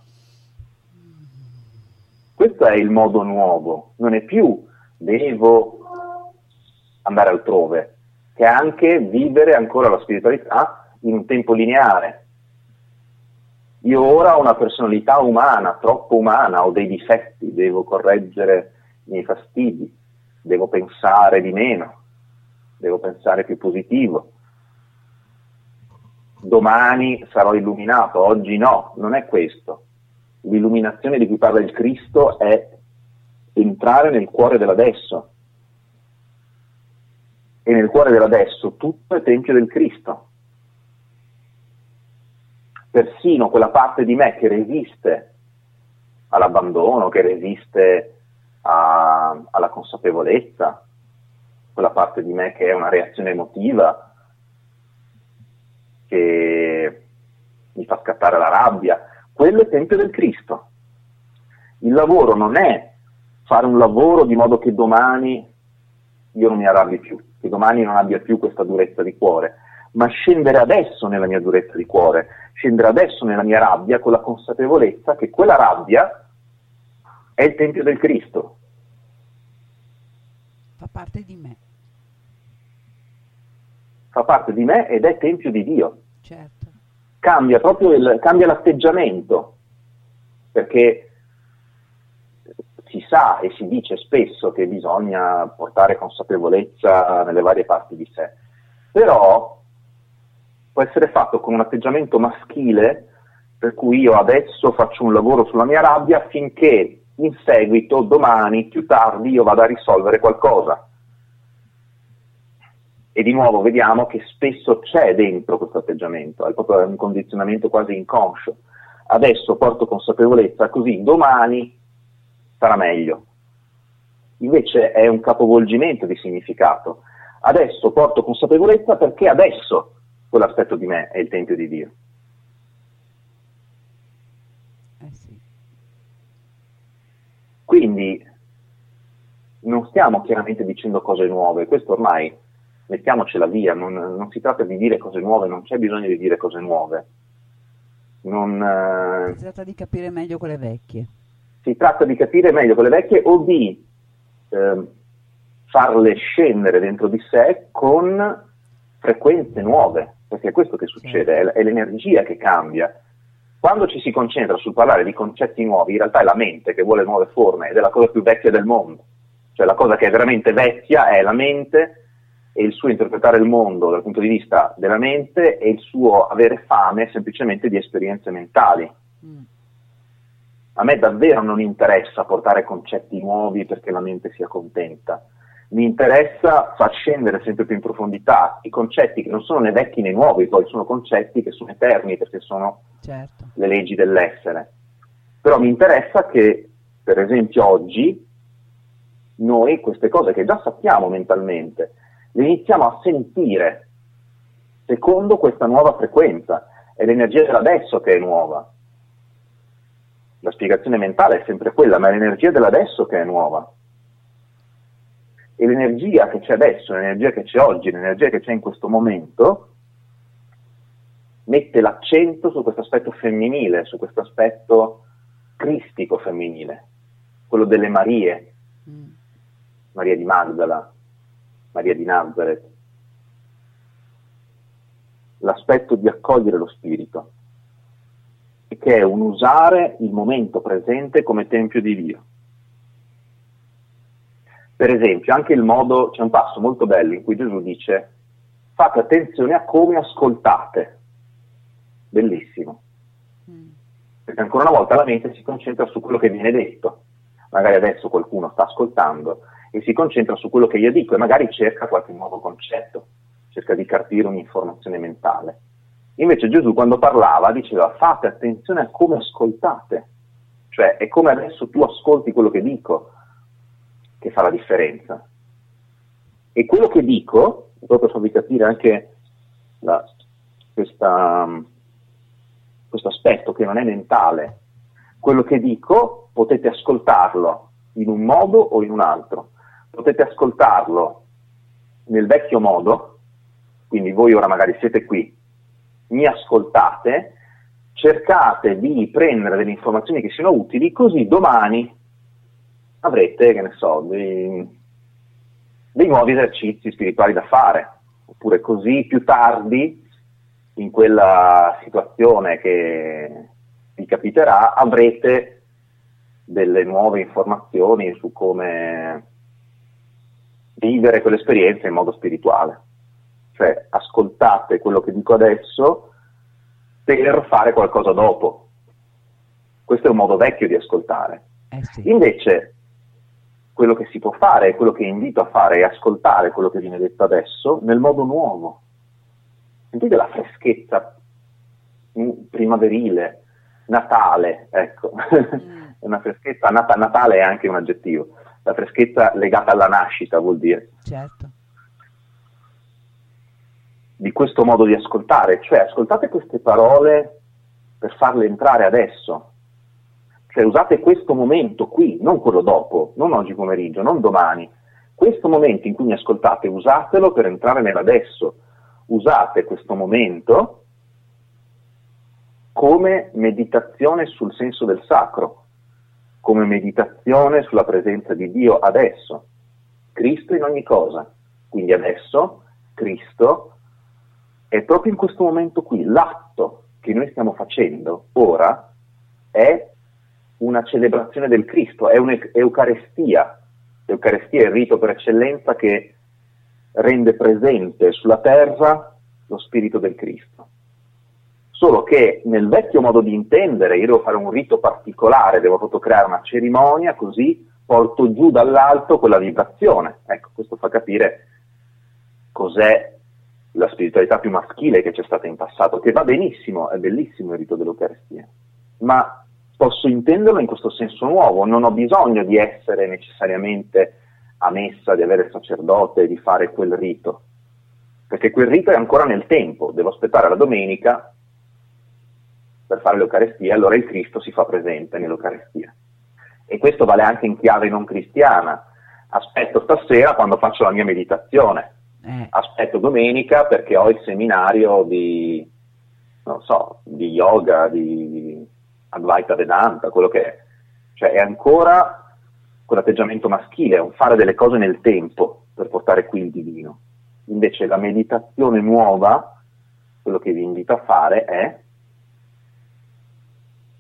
Questo è il modo nuovo, non è più devo andare altrove, che è anche vivere ancora la spiritualità in un tempo lineare. Io ora ho una personalità umana, troppo umana, ho dei difetti, devo correggere i miei fastidi, devo pensare di meno, devo pensare più positivo, domani sarò illuminato, oggi no, non è questo. L'illuminazione di cui parla il Cristo è entrare nel cuore dell'adesso. E nel cuore dell'adesso tutto è tempio del Cristo. Persino quella parte di me che resiste all'abbandono, che resiste a, alla consapevolezza, quella parte di me che è una reazione emotiva, che mi fa scattare la rabbia, quello è Tempio del Cristo. Il lavoro non è fare un lavoro di modo che domani io non mi arrabbi più, che domani non abbia più questa durezza di cuore, ma scendere adesso nella mia durezza di cuore, scendere adesso nella mia rabbia con la consapevolezza che quella rabbia è il Tempio del Cristo. Fa parte di me. Fa parte di me ed è Tempio di Dio certo. cambia proprio il, cambia l'atteggiamento, perché si sa e si dice spesso che bisogna portare consapevolezza nelle varie parti di sé, però può essere fatto con un atteggiamento maschile per cui io adesso faccio un lavoro sulla mia rabbia affinché in seguito, domani, più tardi, io vada a risolvere qualcosa. E di nuovo vediamo che spesso c'è dentro questo atteggiamento, è proprio un condizionamento quasi inconscio. Adesso porto consapevolezza, così domani sarà meglio. Invece è un capovolgimento di significato. Adesso porto consapevolezza perché adesso quell'aspetto di me è il Tempio di Dio. Eh sì. Quindi non stiamo chiaramente dicendo cose nuove, questo ormai mettiamocela via, non, non, si tratta di dire cose nuove, non c'è bisogno di dire cose nuove. Non, eh, si tratta di capire meglio quelle vecchie. Si tratta di capire meglio quelle vecchie o di eh, farle scendere dentro di sé con frequenze nuove, perché è questo che succede, è, è l'energia che cambia. Quando ci si concentra sul parlare di concetti nuovi, in realtà è la mente che vuole nuove forme ed è la cosa più vecchia del mondo. Cioè la cosa che è veramente vecchia è la mente e il suo interpretare il mondo dal punto di vista della mente e il suo avere fame semplicemente di esperienze mentali. Mm. A me davvero non interessa portare concetti nuovi perché la mente sia contenta. Mi interessa far scendere sempre più in profondità i concetti che non sono né vecchi né nuovi, poi sono concetti che sono eterni perché sono certo. le leggi dell'essere. Però mi interessa che, per esempio, oggi noi queste cose che già sappiamo mentalmente, le iniziamo a sentire secondo questa nuova frequenza. È l'energia dell'adesso che è nuova. La spiegazione mentale è sempre quella, ma è l'energia dell'adesso che è nuova. E l'energia che c'è adesso, l'energia che c'è oggi, l'energia che c'è in questo momento, mette l'accento su questo aspetto femminile, su questo aspetto cristico femminile, quello delle Marie, mm. Maria di Magdala, Maria di Nazareth, l'aspetto di accogliere lo Spirito. che è un usare il momento presente come tempio di Dio. Per esempio, anche il modo, c'è un passo molto bello in cui Gesù dice fate attenzione a come ascoltate. Bellissimo. Mm. Perché ancora una volta la mente si concentra su quello che viene detto. Magari adesso qualcuno sta ascoltando e si concentra su quello che io dico e magari cerca qualche nuovo concetto, cerca di capire un'informazione mentale. Invece Gesù quando parlava diceva fate attenzione a come ascoltate, cioè è come adesso tu ascolti quello che dico che fa la differenza. E quello che dico, proprio per farvi capire anche la, questa, questo aspetto che non è mentale, quello che dico potete ascoltarlo in un modo o in un altro. Potete ascoltarlo nel vecchio modo, quindi voi ora magari siete qui, mi ascoltate, cercate di prendere delle informazioni che siano utili, così domani avrete, che ne so, dei, dei nuovi esercizi spirituali da fare, oppure così più tardi, in quella situazione che vi capiterà, avrete delle nuove informazioni su come vivere quell'esperienza in modo spirituale. Cioè ascoltate quello che dico adesso per fare qualcosa dopo. Questo è un modo vecchio di ascoltare. Eh sì. Invece quello che si può fare quello che invito a fare è ascoltare quello che viene detto adesso nel modo nuovo. Sentite la freschezza primaverile, natale, ecco, mm. (laughs) una freschezza, nat- natale è anche un aggettivo, la freschezza legata alla nascita vuol dire. Certo. Di questo modo di ascoltare, cioè ascoltate queste parole per farle entrare adesso, cioè usate questo momento qui, non quello dopo, non oggi pomeriggio, non domani. Questo momento in cui mi ascoltate, usatelo per entrare nell'adesso. Usate questo momento come meditazione sul senso del sacro, come meditazione sulla presenza di Dio adesso. Cristo in ogni cosa. Quindi adesso Cristo è proprio in questo momento qui. L'atto che noi stiamo facendo ora è una celebrazione del Cristo, è un'Eucarestia. L'Eucarestia è il rito per eccellenza che rende presente sulla terra lo spirito del Cristo. Solo che nel vecchio modo di intendere io devo fare un rito particolare, devo proprio creare una cerimonia così porto giù dall'alto quella vibrazione. Ecco, questo fa capire cos'è la spiritualità più maschile che c'è stata in passato, che va benissimo, è bellissimo il rito dell'Eucarestia, ma posso intenderlo in questo senso nuovo, non ho bisogno di essere necessariamente a messa, di avere il sacerdote, di fare quel rito, perché quel rito è ancora nel tempo, devo aspettare la domenica per fare l'Eucarestia, allora il Cristo si fa presente nell'Eucarestia. E questo vale anche in chiave non cristiana. Aspetto stasera quando faccio la mia meditazione, eh. aspetto domenica perché ho il seminario di, non so, di yoga, di Advaita Vedanta, quello che è. Cioè è ancora quell'atteggiamento maschile, è un fare delle cose nel tempo per portare qui il divino. Invece la meditazione nuova, quello che vi invito a fare è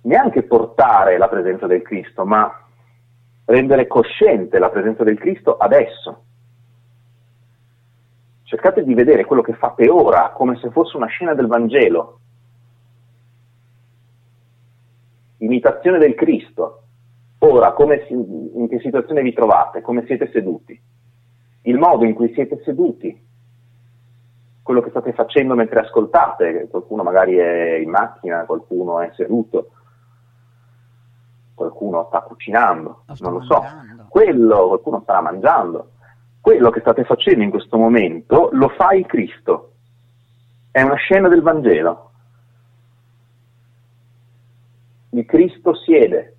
neanche portare la presenza del Cristo, ma rendere cosciente la presenza del Cristo adesso. Cercate di vedere quello che fate ora come se fosse una scena del Vangelo, imitazione del Cristo. Ora, si, in che situazione vi trovate? Come siete seduti? Il modo in cui siete seduti, quello che state facendo mentre ascoltate, qualcuno magari è in macchina, qualcuno è seduto, qualcuno sta cucinando, lo non lo so, quello, qualcuno starà mangiando. Quello che state facendo in questo momento lo fa il Cristo. È una scena del Vangelo il Cristo siede,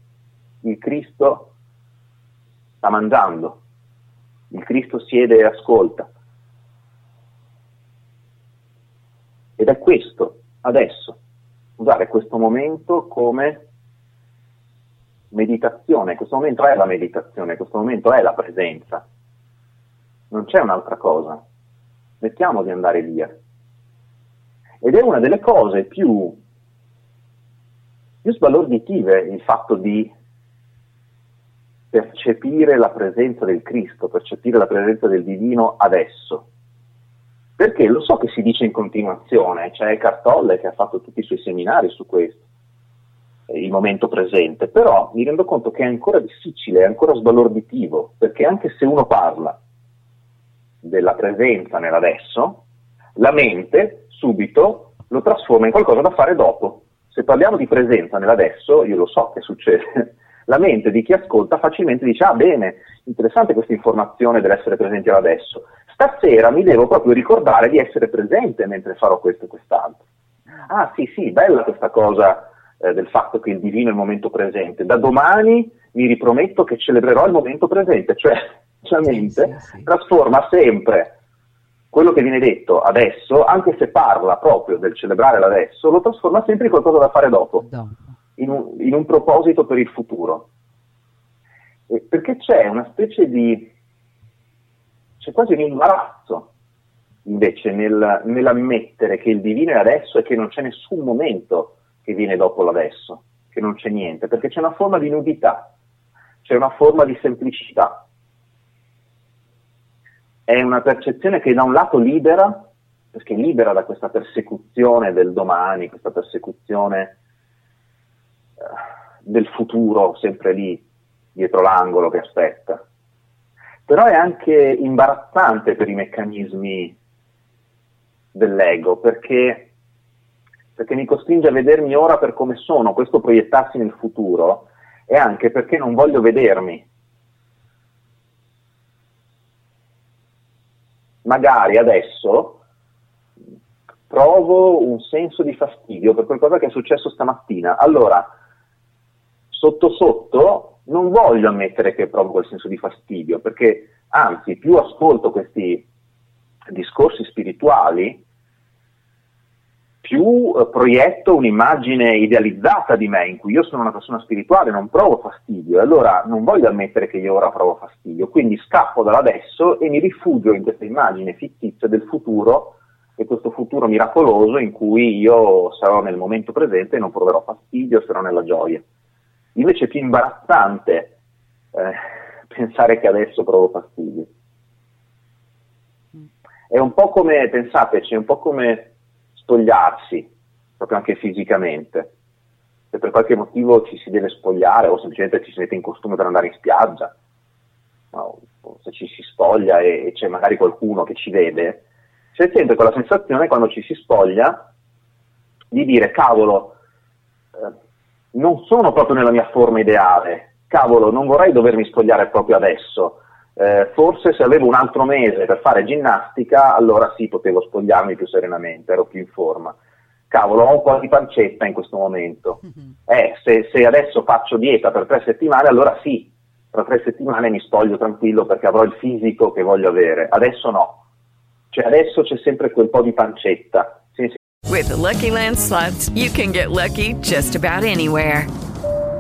il Cristo sta mangiando, il Cristo siede e ascolta. Ed è questo, adesso, usare questo momento come meditazione, questo momento è la meditazione, questo momento è la presenza, non c'è un'altra cosa, mettiamo di andare via. Ed è una delle cose più più sbalorditive il fatto di percepire la presenza del Cristo, percepire la presenza del divino adesso. Perché lo so che si dice in continuazione, c'è Cartolle che ha fatto tutti i suoi seminari su questo, il momento presente, però mi rendo conto che è ancora difficile, è ancora sbalorditivo, perché anche se uno parla della presenza nell'adesso, la mente subito lo trasforma in qualcosa da fare dopo. Se parliamo di presenza nell'adesso, io lo so che succede, (laughs) la mente di chi ascolta facilmente dice, ah bene, interessante questa informazione dell'essere presenti adesso, stasera mi devo proprio ricordare di essere presente mentre farò questo e quest'altro. Ah sì, sì, bella questa cosa eh, del fatto che il divino è il momento presente. Da domani mi riprometto che celebrerò il momento presente, cioè la mente sì, sì, sì. trasforma sempre quello che viene detto adesso, anche se parla proprio del celebrare l'adesso, lo trasforma sempre in qualcosa da fare dopo, in un, in un proposito per il futuro. E perché c'è una specie di... c'è quasi un imbarazzo invece nel, nell'ammettere che il divino è adesso e che non c'è nessun momento che viene dopo l'adesso, che non c'è niente, perché c'è una forma di nudità, c'è una forma di semplicità. È una percezione che da un lato libera, perché libera da questa persecuzione del domani, questa persecuzione eh, del futuro sempre lì, dietro l'angolo che aspetta. Però è anche imbarazzante per i meccanismi dell'ego, perché perché mi costringe a vedermi ora per come sono, questo proiettarsi nel futuro, e anche perché non voglio vedermi. Magari adesso provo un senso di fastidio per qualcosa che è successo stamattina. Allora, sotto sotto, non voglio ammettere che provo quel senso di fastidio, perché anzi, più ascolto questi discorsi spirituali, più eh, proietto un'immagine idealizzata di me in cui io sono una persona spirituale, non provo fastidio, e allora non voglio ammettere che io ora provo fastidio, quindi scappo dall'adesso e mi rifugio in questa immagine fittizia del futuro, e questo futuro miracoloso in cui io sarò nel momento presente e non proverò fastidio, sarò nella gioia. Invece è più imbarazzante eh, (laughs) pensare che adesso provo fastidio. È un po' come, pensateci, è un po' come spogliarsi, proprio anche fisicamente. Se per qualche motivo ci si deve spogliare o semplicemente ci si mette in costume per andare in spiaggia, no, se ci si spoglia e, e, c'è magari qualcuno che ci vede, c'è sempre quella sensazione quando ci si spoglia di dire cavolo, eh, non sono proprio nella mia forma ideale, cavolo, non vorrei dovermi spogliare proprio adesso, eh, forse se avevo un altro mese per fare ginnastica, allora sì, potevo spogliarmi più serenamente, ero più in forma. Cavolo, ho un po' di pancetta in questo momento. Mm-hmm. Eh, se, se, adesso faccio dieta per tre settimane, allora sì, tra tre settimane mi spoglio tranquillo perché avrò il fisico che voglio avere. Adesso no. Cioè adesso c'è sempre quel po' di pancetta. Sì, sì. With the Lucky Land slots, you can get lucky just about anywhere.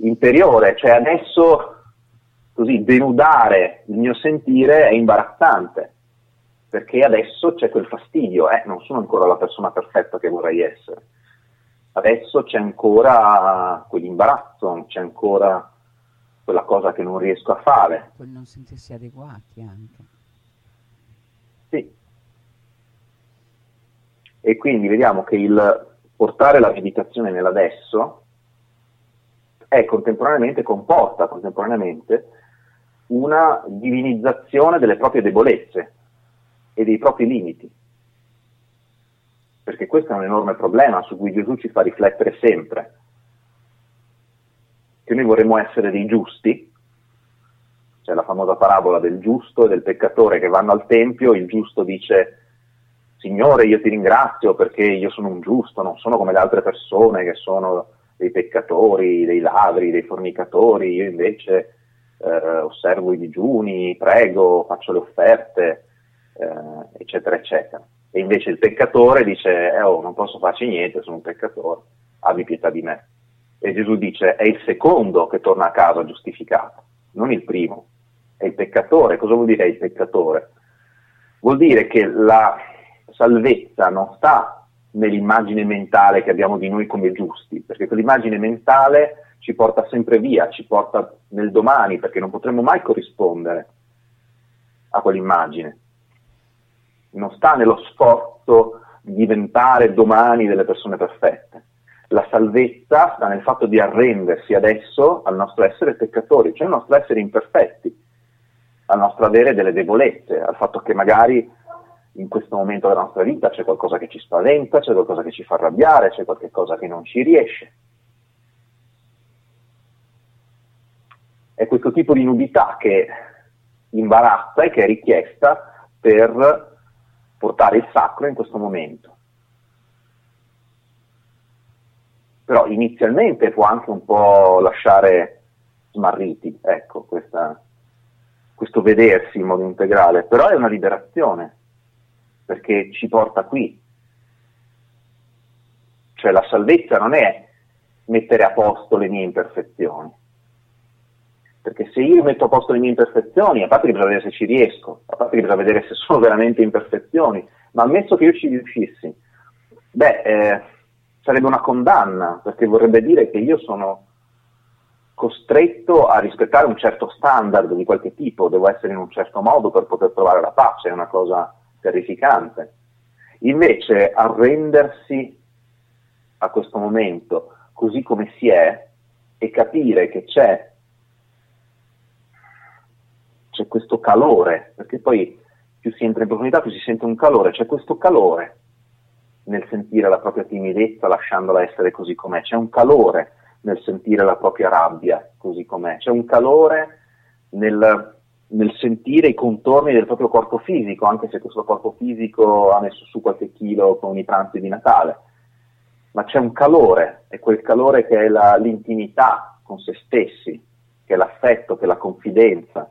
interiore, cioè adesso così denudare il mio sentire è imbarazzante, perché adesso c'è quel fastidio, eh, non sono ancora la persona perfetta che vorrei essere, adesso c'è ancora quell'imbarazzo, c'è ancora quella cosa che non riesco a fare. Quel non sentirsi adeguati anche. Sì. E quindi vediamo che il portare la meditazione nell'adesso è contemporaneamente, comporta contemporaneamente una divinizzazione delle proprie debolezze e dei propri limiti. Perché questo è un enorme problema su cui Gesù ci fa riflettere sempre. Che noi vorremmo essere dei giusti, c'è la famosa parabola del giusto e del peccatore che vanno al Tempio, il giusto dice Signore io ti ringrazio perché io sono un giusto, non sono come le altre persone che sono dei peccatori, dei ladri, dei fornicatori, io invece eh, osservo i digiuni, prego, faccio le offerte, eh, eccetera, eccetera. E invece il peccatore dice, eh, oh, non posso farci niente, sono un peccatore, abbi pietà di me. E Gesù dice, è il secondo che torna a casa giustificato, non il primo, è il peccatore. Cosa vuol dire il peccatore? Vuol dire che la salvezza non sta nell'immagine mentale che abbiamo di noi come giusti, perché quell'immagine mentale ci porta sempre via, ci porta nel domani, perché non potremo mai corrispondere a quell'immagine. Non sta nello sforzo di diventare domani delle persone perfette. La salvezza sta nel fatto di arrendersi adesso al nostro essere peccatori, cioè al nostro essere imperfetti, al nostro avere delle debolezze, al fatto che magari in questo momento della nostra vita c'è qualcosa che ci spaventa, c'è qualcosa che ci fa arrabbiare, c'è qualcosa che non ci riesce. È questo tipo di nudità che imbarazza e che è richiesta per portare il sacro in questo momento. Però inizialmente può anche un po' lasciare smarriti, ecco, questa, questo vedersi in modo integrale, però è una liberazione perché ci porta qui. Cioè la salvezza non è mettere a posto le mie imperfezioni, perché se io metto a posto le mie imperfezioni, a parte che bisogna vedere se ci riesco, a parte che bisogna vedere se sono veramente imperfezioni, ma ammesso che io ci riuscissi, beh, eh, sarebbe una condanna, perché vorrebbe dire che io sono costretto a rispettare un certo standard di qualche tipo, devo essere in un certo modo per poter trovare la pace, è una cosa terrificante. Invece arrendersi a questo momento così come si è e capire che c'è, c'è questo calore, perché poi più si entra in profondità più si sente un calore, c'è questo calore nel sentire la propria timidezza lasciandola essere così com'è, c'è un calore nel sentire la propria rabbia così com'è, c'è un calore nel nel sentire i contorni del proprio corpo fisico, anche se questo corpo fisico ha messo su qualche chilo con i pranzi di Natale, ma c'è un calore, è quel calore che è la, l'intimità con se stessi, che è l'affetto, che è la confidenza,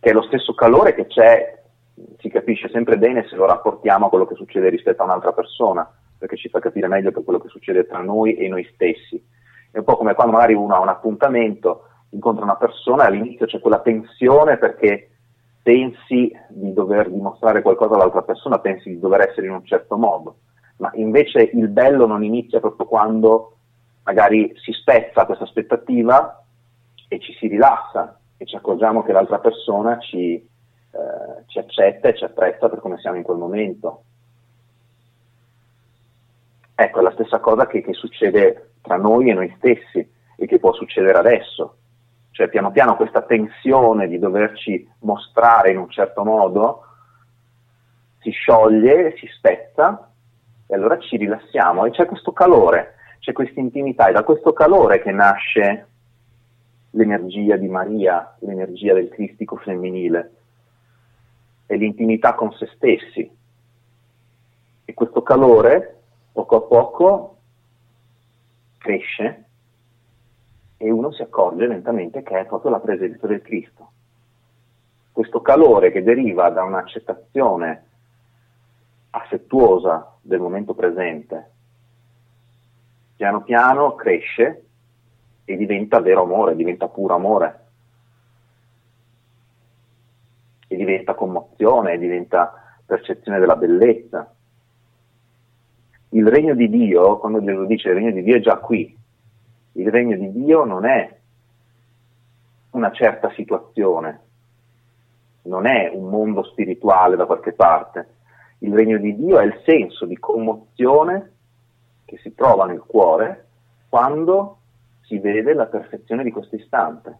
che è lo stesso calore che c'è, si capisce sempre bene se lo rapportiamo a quello che succede rispetto a un'altra persona, perché ci fa capire meglio per quello che succede tra noi e noi stessi. È un po' come quando magari uno ha un appuntamento, incontra una persona e all'inizio c'è quella tensione perché pensi di dover dimostrare qualcosa all'altra persona, pensi di dover essere in un certo modo, ma invece il bello non inizia proprio quando magari si spezza questa aspettativa e ci si rilassa e ci accorgiamo che l'altra persona ci, eh, ci accetta e ci apprezza per come siamo in quel momento. Ecco, è la stessa cosa che, che succede tra noi e noi stessi e che può succedere adesso cioè piano piano questa tensione di doverci mostrare in un certo modo si scioglie, si spezza e allora ci rilassiamo e c'è questo calore, c'è questa intimità e da questo calore che nasce l'energia di Maria, l'energia del cristico femminile e l'intimità con se stessi. E questo calore poco a poco cresce e uno si accorge lentamente che è proprio la presenza del Cristo. Questo calore che deriva da un'accettazione affettuosa del momento presente, piano piano cresce e diventa vero amore, diventa puro amore, e diventa commozione, diventa percezione della bellezza. Il regno di Dio, quando Gesù dice il regno di Dio è già qui, il regno di Dio non è una certa situazione, non è un mondo spirituale da qualche parte. Il regno di Dio è il senso di commozione che si trova nel cuore quando si vede la perfezione di questo istante.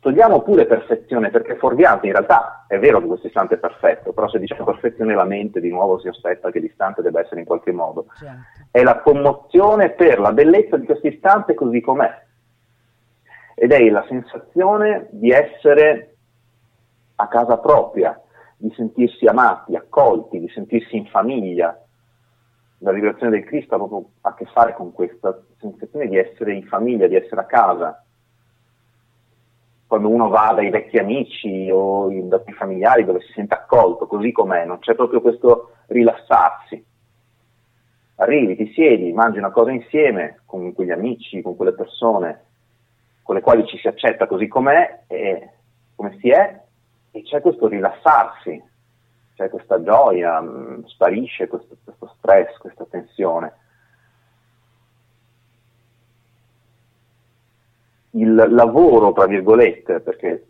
Togliamo pure perfezione perché fuorviante in realtà è vero che questo istante è perfetto, però se diciamo perfezione la mente di nuovo si aspetta che l'istante debba essere in qualche modo. Certo. È la commozione per la bellezza di questo istante così com'è. Ed è la sensazione di essere a casa propria, di sentirsi amati, accolti, di sentirsi in famiglia, la liberazione del Cristo ha proprio a che fare con questa sensazione di essere in famiglia, di essere a casa. Quando uno va dai vecchi amici o dai familiari dove si sente accolto, così com'è, non c'è proprio questo rilassarsi. Arrivi, ti siedi, mangi una cosa insieme con quegli amici, con quelle persone con le quali ci si accetta così com'è, e come si è, e c'è questo rilassarsi, c'è questa gioia, mh, mm, sparisce questo, questo stress, questa tensione. Il lavoro, tra virgolette, perché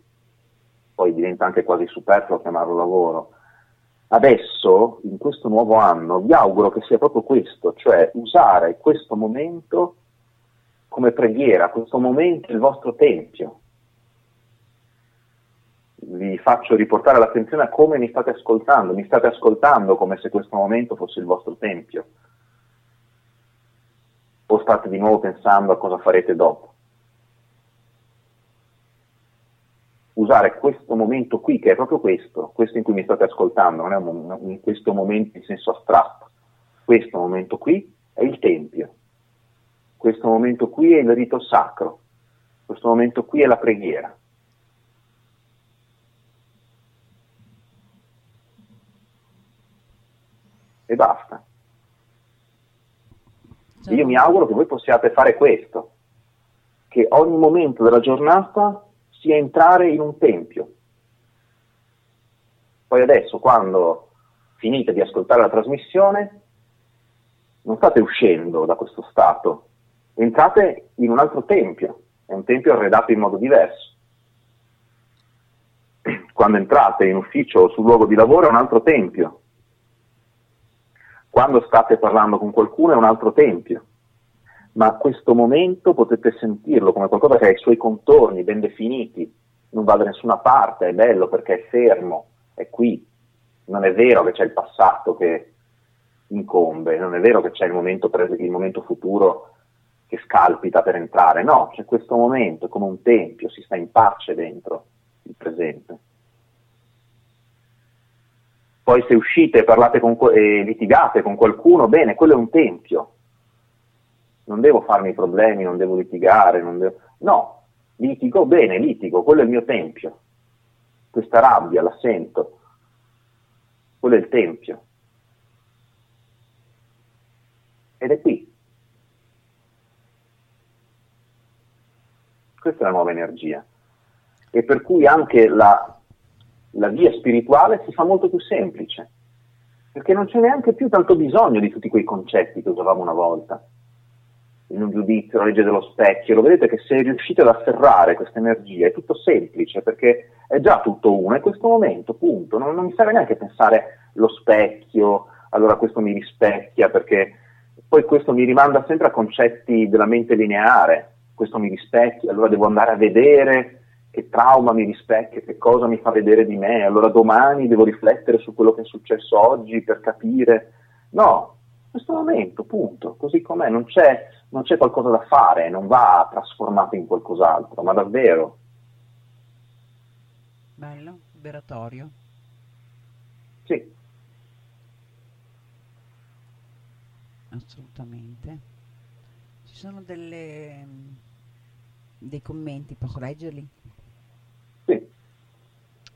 poi diventa anche quasi superfluo chiamarlo lavoro, adesso, in questo nuovo anno, vi auguro che sia proprio questo, cioè usare questo momento come preghiera, questo momento il vostro tempio, vi faccio riportare l'attenzione a come mi state ascoltando, mi state ascoltando come se questo momento fosse il vostro tempio, o state di nuovo pensando a cosa farete dopo. Usare questo momento qui, che è proprio questo, questo in cui mi state ascoltando, non è un, un, questo momento in senso astratto, questo momento qui è il tempio, questo momento qui è il rito sacro, questo momento qui è la preghiera. e basta. Cioè. Io mi auguro che voi possiate fare questo, che ogni momento della giornata sia entrare in un tempio. Poi adesso, quando finite di ascoltare la trasmissione, non state uscendo da questo stato, entrate in un altro tempio, è un tempio arredato in modo diverso. Quando entrate in ufficio o sul luogo di lavoro è un altro tempio, quando state parlando con qualcuno è un altro tempio, ma questo momento potete sentirlo come qualcosa che ha i suoi contorni ben definiti, non va da nessuna parte, è bello perché è fermo, è qui. Non è vero che c'è il passato che incombe, non è vero che c'è il momento, il momento futuro che scalpita per entrare, no, c'è questo momento, è come un tempio, si sta in pace dentro il presente. Poi se uscite parlate con, e litigate con qualcuno, bene, quello è un tempio. Non devo farmi problemi, non devo litigare, non devo... no, litigo, bene, litigo, quello è il mio tempio. Questa rabbia la sento, quello è il tempio. Ed è qui. Questa è la nuova energia. E per cui anche la la via spirituale si fa molto più semplice, perché non c'è neanche più tanto bisogno di tutti quei concetti che usavamo una volta. In un giudizio, la legge dello specchio, lo vedete che se riuscite ad afferrare questa energia è tutto semplice, perché è già tutto uno, è questo momento, punto. Non, non mi serve neanche pensare lo specchio, allora questo mi rispecchia, perché poi questo mi rimanda sempre a concetti della mente lineare, questo mi rispecchia, allora devo andare a vedere che trauma mi rispecchia, che cosa mi fa vedere di me, allora domani devo riflettere su quello che è successo oggi per capire. No, questo momento, punto, così com'è, non c'è, non c'è qualcosa da fare, non va trasformato in qualcos'altro, ma davvero. Bello, liberatorio. Sì. Assolutamente. Ci sono delle, dei commenti, posso leggerli?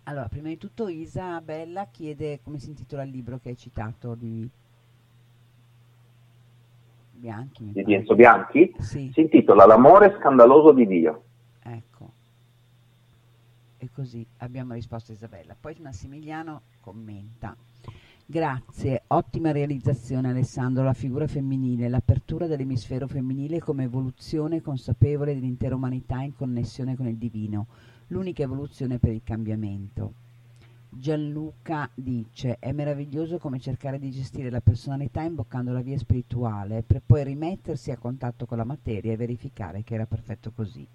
Allora, prima di tutto Isabella chiede come si intitola il libro che hai citato di Bianchi. Di Enzo Bianchi? Sì. Si intitola L'amore scandaloso di Dio. Ecco. E così abbiamo risposto a Isabella. Poi Massimiliano commenta. Grazie, ottima realizzazione Alessandro, la figura femminile, l'apertura dell'emisfero femminile come evoluzione consapevole dell'intera umanità in connessione con il divino l'unica evoluzione per il cambiamento. Gianluca dice è meraviglioso come cercare di gestire la personalità imboccando la via spirituale per poi rimettersi a contatto con la materia e verificare che era perfetto così.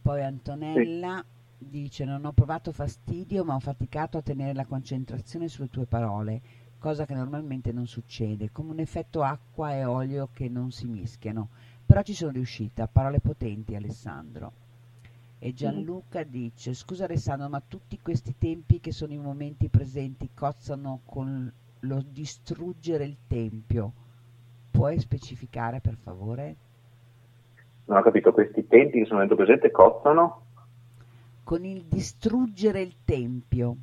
Poi Antonella sì. dice non ho provato fastidio ma ho faticato a tenere la concentrazione sulle tue parole, cosa che normalmente non succede, come un effetto acqua e olio che non si mischiano. Però ci sono riuscita, parole potenti Alessandro. E Gianluca dice, scusa Alessandro, ma tutti questi tempi che sono i momenti presenti cozzano con lo distruggere il tempio. Puoi specificare per favore? Non ho capito, questi tempi che sono dentro presente cozzano? Con il distruggere il tempio.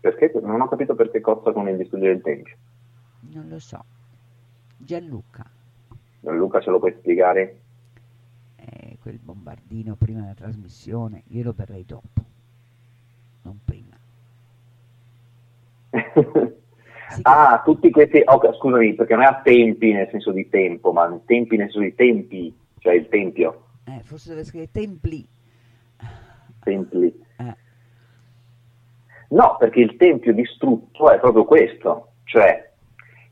Perché? Non ho capito perché cozza con il distruggere il tempio. Non lo so. Gianluca. Gianluca ce lo puoi spiegare? Quel bombardino prima della trasmissione, io lo berrei dopo, non prima. (laughs) ah, tutti questi, oh, scusami, perché non è a tempi nel senso di tempo, ma tempi nel senso di tempi, cioè il tempio. Eh, forse deve scrivere templi. Templi. Eh. No, perché il tempio distrutto è proprio questo, cioè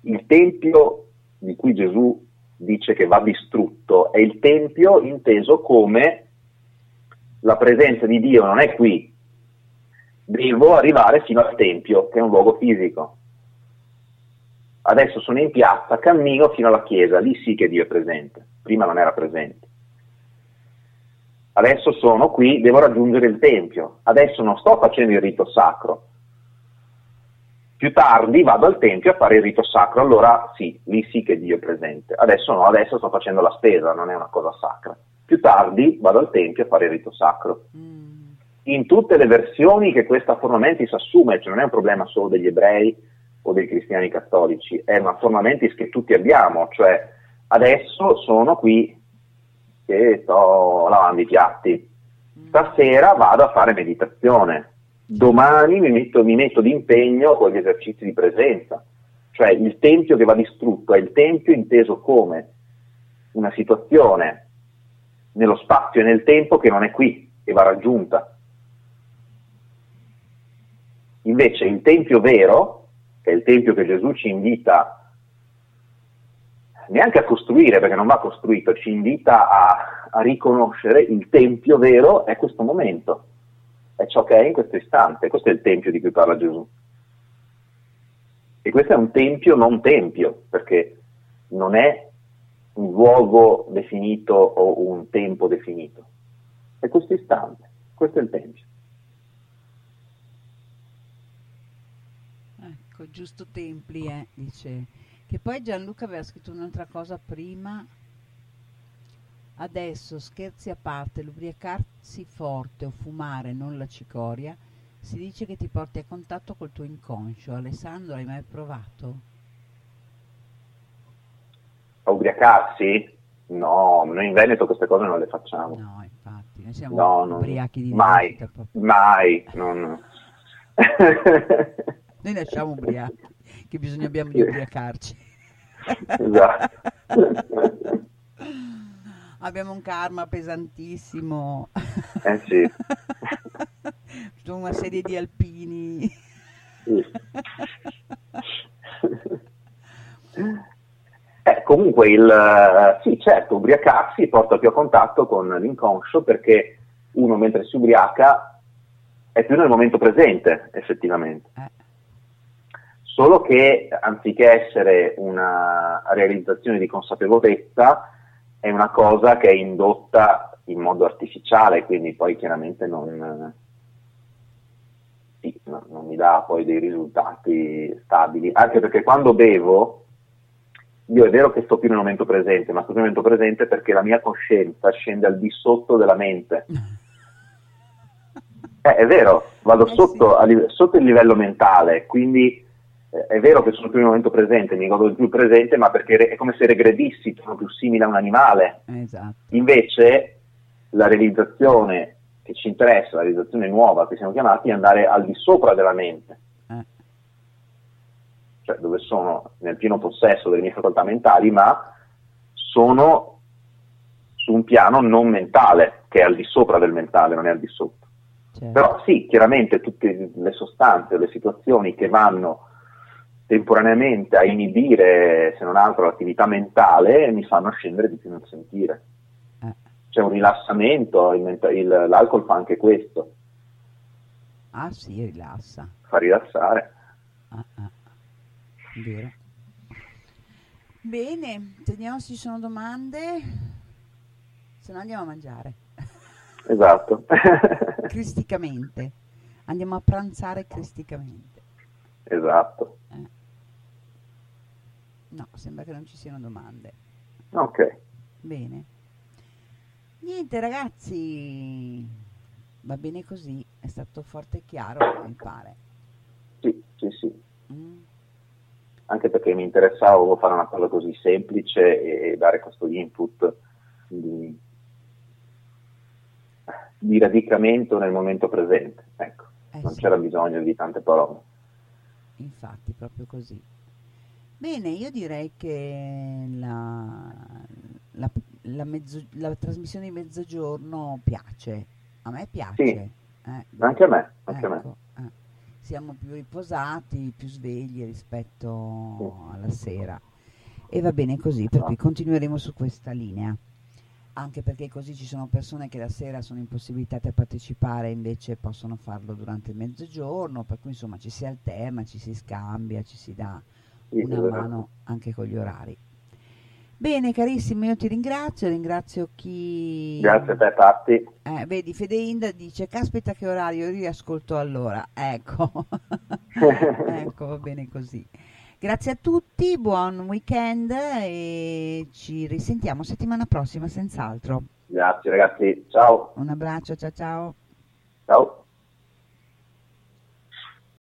il tempio di cui Gesù dice che va distrutto, è il Tempio inteso come la presenza di Dio non è qui, devo arrivare fino al Tempio, che è un luogo fisico. Adesso sono in piazza, cammino fino alla chiesa, lì sì che Dio è presente, prima non era presente. Adesso sono qui, devo raggiungere il Tempio, adesso non sto facendo il rito sacro, più tardi vado al tempio a fare il rito sacro, allora sì, lì sì che Dio è presente. Adesso no, adesso sto facendo la spesa, non è una cosa sacra. Più tardi vado al tempio a fare il rito sacro. Mm. In tutte le versioni che questa forma mentis assume, cioè non è un problema solo degli ebrei o dei cristiani cattolici, è una forma mentis che tutti abbiamo, cioè adesso sono qui che sto lavando i piatti, mm. stasera vado a fare meditazione, domani mi metto, mi metto d'impegno con gli esercizi di presenza, cioè il tempio che va distrutto è il tempio inteso come una situazione nello spazio e nel tempo che non è qui, che va raggiunta. Invece il tempio vero, che è il tempio che Gesù ci invita neanche a costruire, perché non va costruito, ci invita a, a riconoscere il tempio vero è questo momento è ciò che è in questo istante, questo è il tempio di cui parla Gesù. E questo è un tempio non tempio, perché non è un luogo definito o un tempo definito, è questo istante, questo è il tempio. Ecco, giusto templi, eh, dice. Che poi Gianluca aveva scritto un'altra cosa prima Adesso, scherzi a parte, l'ubriacarsi forte o fumare, non la cicoria, si dice che ti porti a contatto col tuo inconscio. Alessandro, hai mai provato? A ubriacarsi? No, noi in Veneto queste cose non le facciamo. No, infatti, noi siamo no, ubriachi di Mai, vita, mai, non... (laughs) noi nasciamo ubriachi, che bisogna abbiamo di ubriacarci. esatto. (laughs) abbiamo un karma pesantissimo. Eh sì. (laughs) una serie di alpini. Eh, comunque il sì, certo, ubriacarsi porta più a contatto con l'inconscio perché uno mentre si ubriaca è più nel momento presente, effettivamente. Eh. Solo che anziché essere una realizzazione di consapevolezza, è una cosa che è indotta in modo artificiale, quindi poi chiaramente non, sì, no, non mi dà poi dei risultati stabili, anche perché quando bevo, io è vero che sto più nel momento presente, ma sto più nel momento presente perché la mia coscienza scende al di sotto della mente. (laughs) Eh, è vero, vado eh sotto, sì. a, sotto il livello mentale, quindi è vero che sono più nel momento presente, mi godo più presente, ma perché è come se regredissi, sono più simile a un animale. Esatto. Invece la realizzazione che ci interessa, la realizzazione nuova che siamo chiamati, è andare al di sopra della mente. Eh. Cioè dove sono nel pieno possesso delle mie facoltà mentali, ma sono su un piano non mentale, che è al di sopra del mentale, non è al di sotto. Certo. Però sì, chiaramente tutte le sostanze, le situazioni che vanno temporaneamente a inibire, se non altro, l'attività mentale, mi fanno scendere di più nel sentire. Eh. C'è un rilassamento, il, il, l'alcol fa anche questo. Ah sì, rilassa. Fa rilassare. Ah, ah. Vero. Bene, vediamo se ci sono domande, se no andiamo a mangiare. Esatto. (laughs) cristicamente. Andiamo a pranzare cristicamente. Esatto. No, sembra che non ci siano domande. Ok. Bene. Niente ragazzi, va bene così, è stato forte e chiaro, mi pare. Sì, sì, sì. Mm. Anche perché mi interessava fare una cosa così semplice e dare questo input di, di radicamento nel momento presente. Ecco, eh non sì. c'era bisogno di tante parole. Infatti, proprio così. Bene, io direi che la, la, la, mezzo, la trasmissione di mezzogiorno piace. A me piace. Sì, eh, anche a me. Anche ecco, me. Eh. Siamo più riposati, più svegli rispetto sì. alla sera. E va bene così, per cui continueremo su questa linea. Anche perché così ci sono persone che la sera sono impossibilitate a partecipare e invece possono farlo durante il mezzogiorno, per cui insomma ci si alterna, ci si scambia, ci si dà una mano anche con gli orari. Bene carissimo, io ti ringrazio, ringrazio chi... Grazie a te Patti. Eh, vedi, Fede Inda dice, caspita che orario, io riascolto allora. Ecco, (laughs) ecco, va bene così. Grazie a tutti, buon weekend e ci risentiamo settimana prossima senz'altro. Grazie ragazzi, ciao. Un abbraccio, ciao ciao. Ciao.